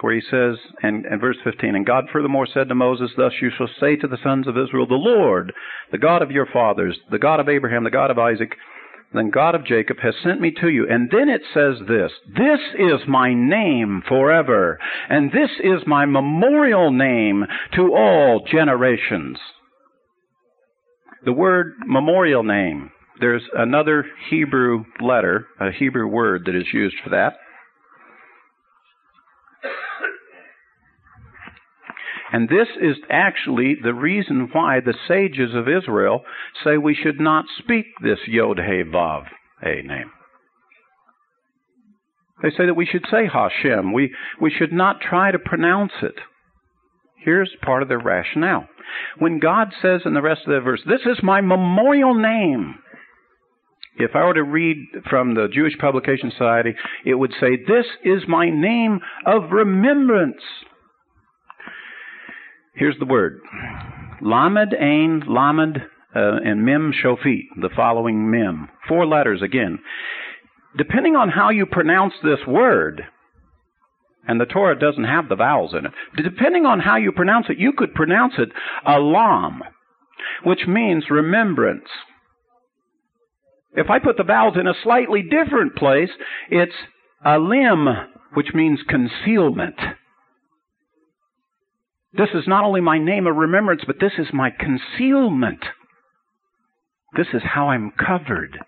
where he says, and, and verse 15, and God furthermore said to Moses, Thus you shall say to the sons of Israel, The Lord, the God of your fathers, the God of Abraham, the God of Isaac, then God of Jacob has sent me to you. And then it says this, This is my name forever, and this is my memorial name to all generations. The word memorial name, there's another Hebrew letter, a Hebrew word that is used for that. And this is actually the reason why the sages of Israel say we should not speak this Yod He Vav He name. They say that we should say Hashem. We, we should not try to pronounce it. Here's part of their rationale. When God says in the rest of the verse, This is my memorial name. If I were to read from the Jewish Publication Society, it would say, This is my name of remembrance. Here's the word. Lamed, Ayin, Lamed, uh, and Mem Sofit, the following Mem. Four letters again. Depending on how you pronounce this word, and the Torah doesn't have the vowels in it, depending on how you pronounce it, you could pronounce it alam, which means remembrance. If I put the vowels in a slightly different place, it's alim, which means concealment. This is not only my name of remembrance, but this is my concealment. This is how I'm covered.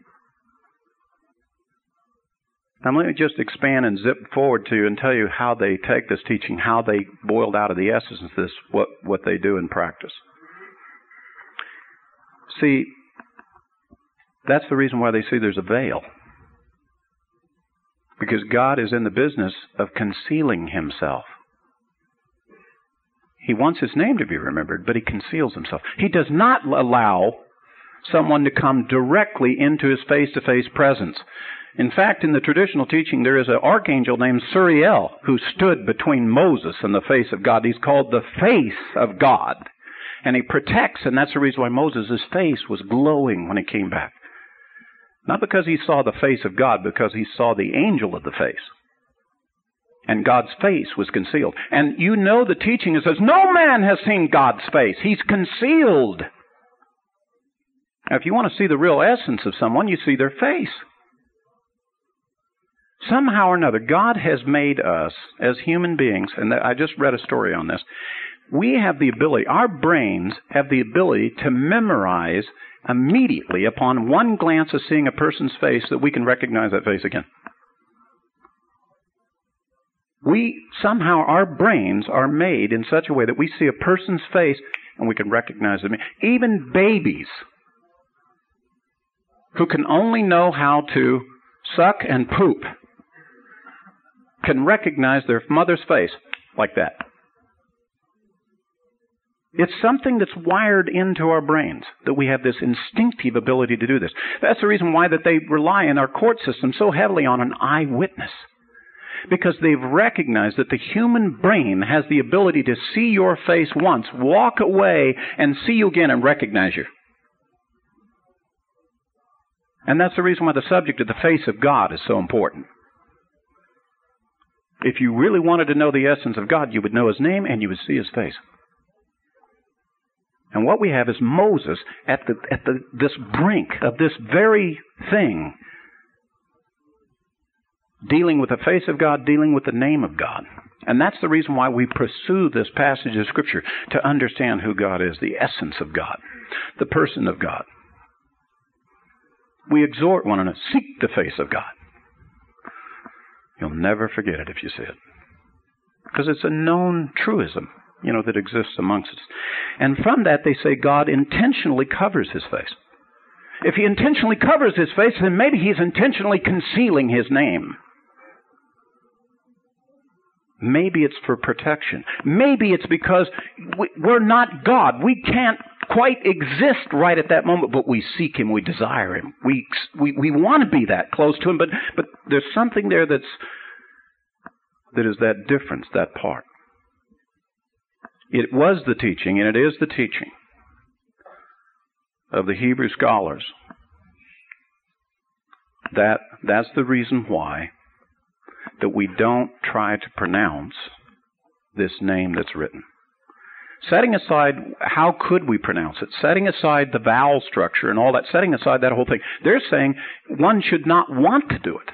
Now, let me just expand and zip forward to you and tell you how they take this teaching, how they boiled out of the essence of this, what, what they do in practice. See, that's the reason why they see there's a veil. Because God is in the business of concealing himself. He wants his name to be remembered, but he conceals himself. He does not allow someone to come directly into his face to face presence. In fact, in the traditional teaching, there is an archangel named Suriel who stood between Moses and the face of God. He's called the face of God. And he protects, and that's the reason why Moses' face was glowing when he came back. Not because he saw the face of God, because he saw the angel of the face and God's face was concealed. And you know the teaching it says, no man has seen God's face. He's concealed. Now, if you want to see the real essence of someone, you see their face. Somehow or another, God has made us as human beings, and I just read a story on this. We have the ability, our brains have the ability to memorize immediately upon one glance of seeing a person's face that we can recognize that face again we somehow our brains are made in such a way that we see a person's face and we can recognize them. Even babies who can only know how to suck and poop can recognize their mother's face like that. It's something that's wired into our brains that we have this instinctive ability to do this. That's the reason why that they rely in our court system so heavily on an eyewitness because they've recognized that the human brain has the ability to see your face once, walk away, and see you again and recognize you. And that's the reason why the subject of the face of God is so important. If you really wanted to know the essence of God, you would know his name and you would see his face. And what we have is Moses at the at the this brink of this very thing dealing with the face of God, dealing with the name of God. And that's the reason why we pursue this passage of Scripture to understand who God is, the essence of God, the person of God. We exhort one another, seek the face of God. You'll never forget it if you see it. Because it's a known truism, you know, that exists amongst us. And from that, they say God intentionally covers his face. If he intentionally covers his face, then maybe he's intentionally concealing his name. Maybe it's for protection. Maybe it's because we're not God. We can't quite exist right at that moment, but we seek Him, we desire Him. We, we, we want to be that close to Him, but, but there's something there that's, that is that difference, that part. It was the teaching, and it is the teaching of the Hebrew scholars. That, that's the reason why that we don't try to pronounce this name that's written. Setting aside how could we pronounce it, setting aside the vowel structure and all that, setting aside that whole thing, they're saying one should not want to do it.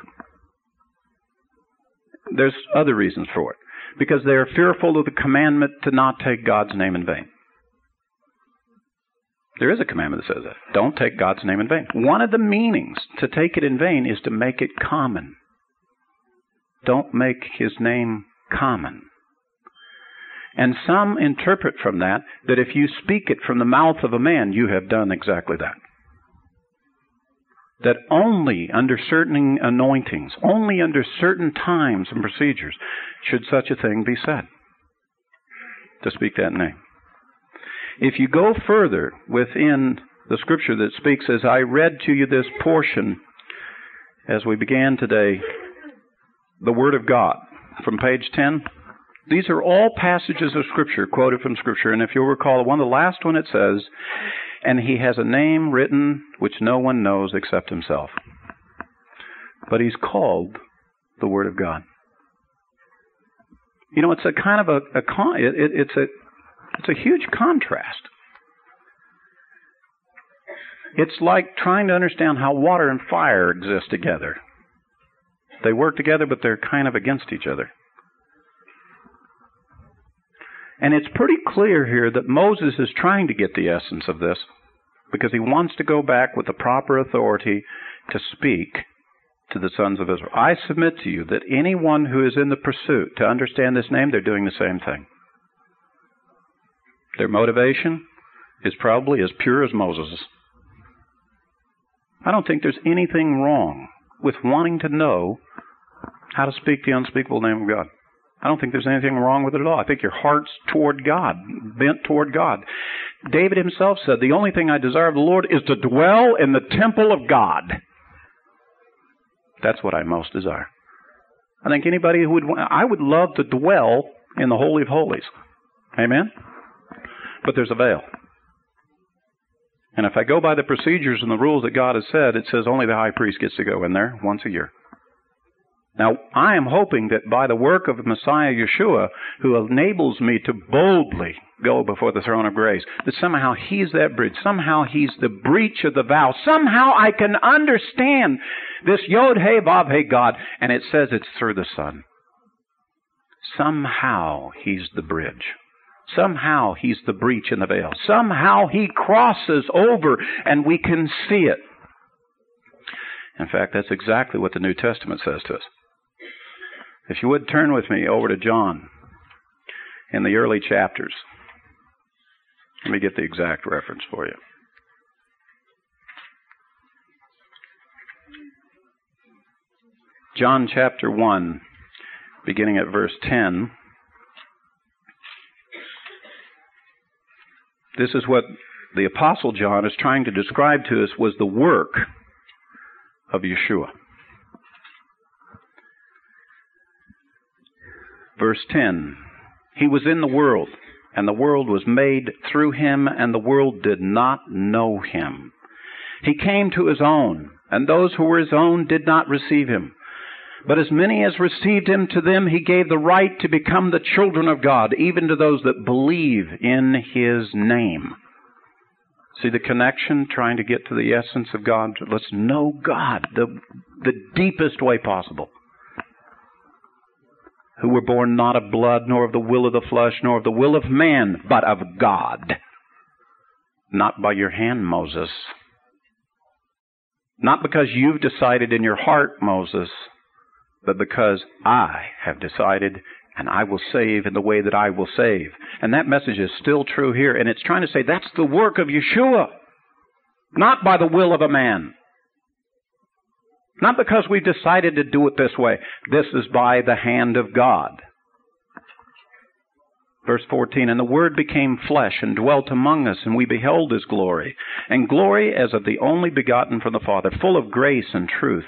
There's other reasons for it. Because they are fearful of the commandment to not take God's name in vain. There is a commandment that says that. Don't take God's name in vain. One of the meanings to take it in vain is to make it common. Don't make his name common. And some interpret from that that if you speak it from the mouth of a man, you have done exactly that. That only under certain anointings, only under certain times and procedures, should such a thing be said. To speak that name. If you go further within the scripture that speaks, as I read to you this portion as we began today, the Word of God from page 10. These are all passages of Scripture quoted from Scripture. And if you'll recall, one the last one it says, And he has a name written which no one knows except himself. But he's called the Word of God. You know, it's a kind of a, a it, it, it's a it's a huge contrast. It's like trying to understand how water and fire exist together. They work together, but they're kind of against each other. And it's pretty clear here that Moses is trying to get the essence of this because he wants to go back with the proper authority to speak to the sons of Israel. I submit to you that anyone who is in the pursuit to understand this name, they're doing the same thing. Their motivation is probably as pure as Moses'. I don't think there's anything wrong with wanting to know how to speak the unspeakable name of God. I don't think there's anything wrong with it at all. I think your heart's toward God, bent toward God. David himself said, The only thing I desire of the Lord is to dwell in the temple of God. That's what I most desire. I think anybody who would, I would love to dwell in the Holy of Holies. Amen? But there's a veil. And if I go by the procedures and the rules that God has said, it says only the high priest gets to go in there once a year. Now, I am hoping that by the work of Messiah Yeshua, who enables me to boldly go before the throne of grace, that somehow He's that bridge. Somehow He's the breach of the vow. Somehow I can understand this Yod He Vav He God, and it says it's through the Son. Somehow He's the bridge. Somehow He's the breach in the veil. Somehow He crosses over and we can see it. In fact, that's exactly what the New Testament says to us. If you would turn with me over to John in the early chapters. Let me get the exact reference for you. John chapter 1, beginning at verse 10. This is what the Apostle John is trying to describe to us was the work of Yeshua. Verse 10 He was in the world, and the world was made through him, and the world did not know him. He came to his own, And those who were his own did not receive him. But as many as received him, to them he gave the right to become the children of God, even to those that believe in his name. See the connection, trying to get to the essence of God? Let's know God the, the deepest way possible. Who were born not of blood, nor of the will of the flesh, nor of the will of man, but of God. Not by your hand, Moses. Not because you've decided in your heart, Moses, but because I have decided and I will save in the way that I will save. And that message is still true here. And it's trying to say that's the work of Yeshua, not by the will of a man. Not because we've decided to do it this way. This is by the hand of God. Verse 14, And the Word became flesh and dwelt among us, and we beheld His glory, and glory as of the only begotten from the Father, full of grace and truth.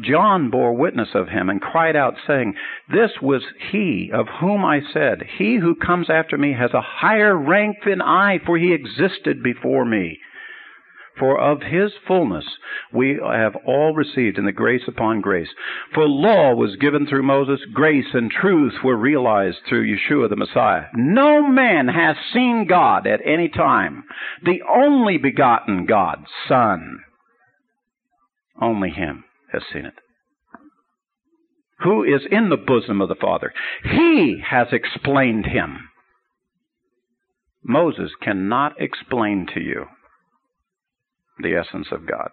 John bore witness of Him, and cried out, saying, This was He of whom I said, He who comes after me has a higher rank than I, for He existed before me. For of his fullness we have all received in the grace upon grace. For law was given through Moses, grace and truth were realized through Yeshua the Messiah. No man has seen God at any time. The only begotten God, Son. Only him has seen it. Who is in the bosom of the Father? He has explained him. Moses cannot explain to you the essence of God.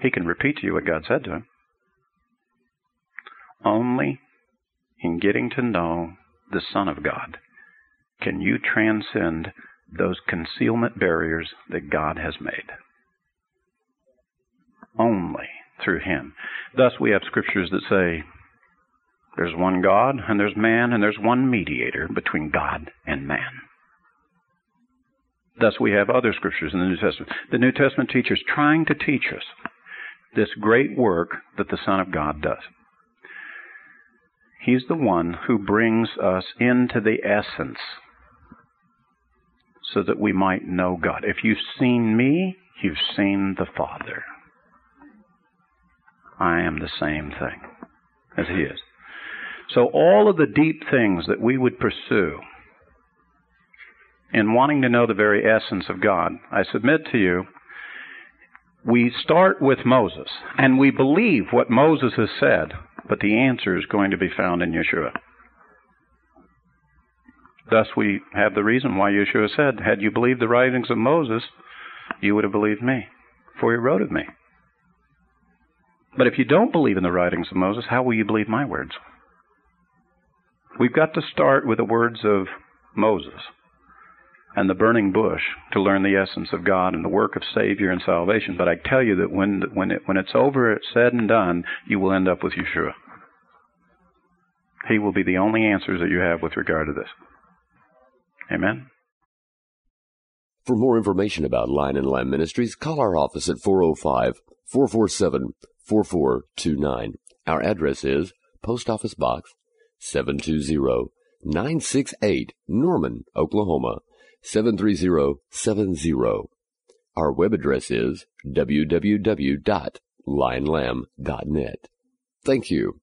He can repeat to you what God said to him. Only in getting to know the Son of God can you transcend those concealment barriers that God has made. Only through Him. Thus, we have scriptures that say there's one God, and there's man, and there's one mediator between God and man. Thus, we have other scriptures in the New Testament. The New Testament teaches trying to teach us this great work that the Son of God does. He's the one who brings us into the essence so that we might know God. If you've seen me, you've seen the Father. I am the same thing as He is. So, all of the deep things that we would pursue in wanting to know the very essence of God, I submit to you, we start with Moses and we believe what Moses has said, but the answer is going to be found in Yeshua. Thus, we have the reason why Yeshua said, Had you believed the writings of Moses, you would have believed me, for he wrote of me. But if you don't believe in the writings of Moses, how will you believe my words? We've got to start with the words of Moses and the burning bush to learn the essence of God and the work of Savior and salvation. But I tell you that when when it when it's over, it's said and done, you will end up with Yeshua. He will be the only answers that you have with regard to this. Amen. For more information about Lion and Lamb Ministries, call our office at 405 447 4429. Our address is Post Office Box 720 968, Norman, Oklahoma 73070. Our web address is www.lionlamb.net. Thank you.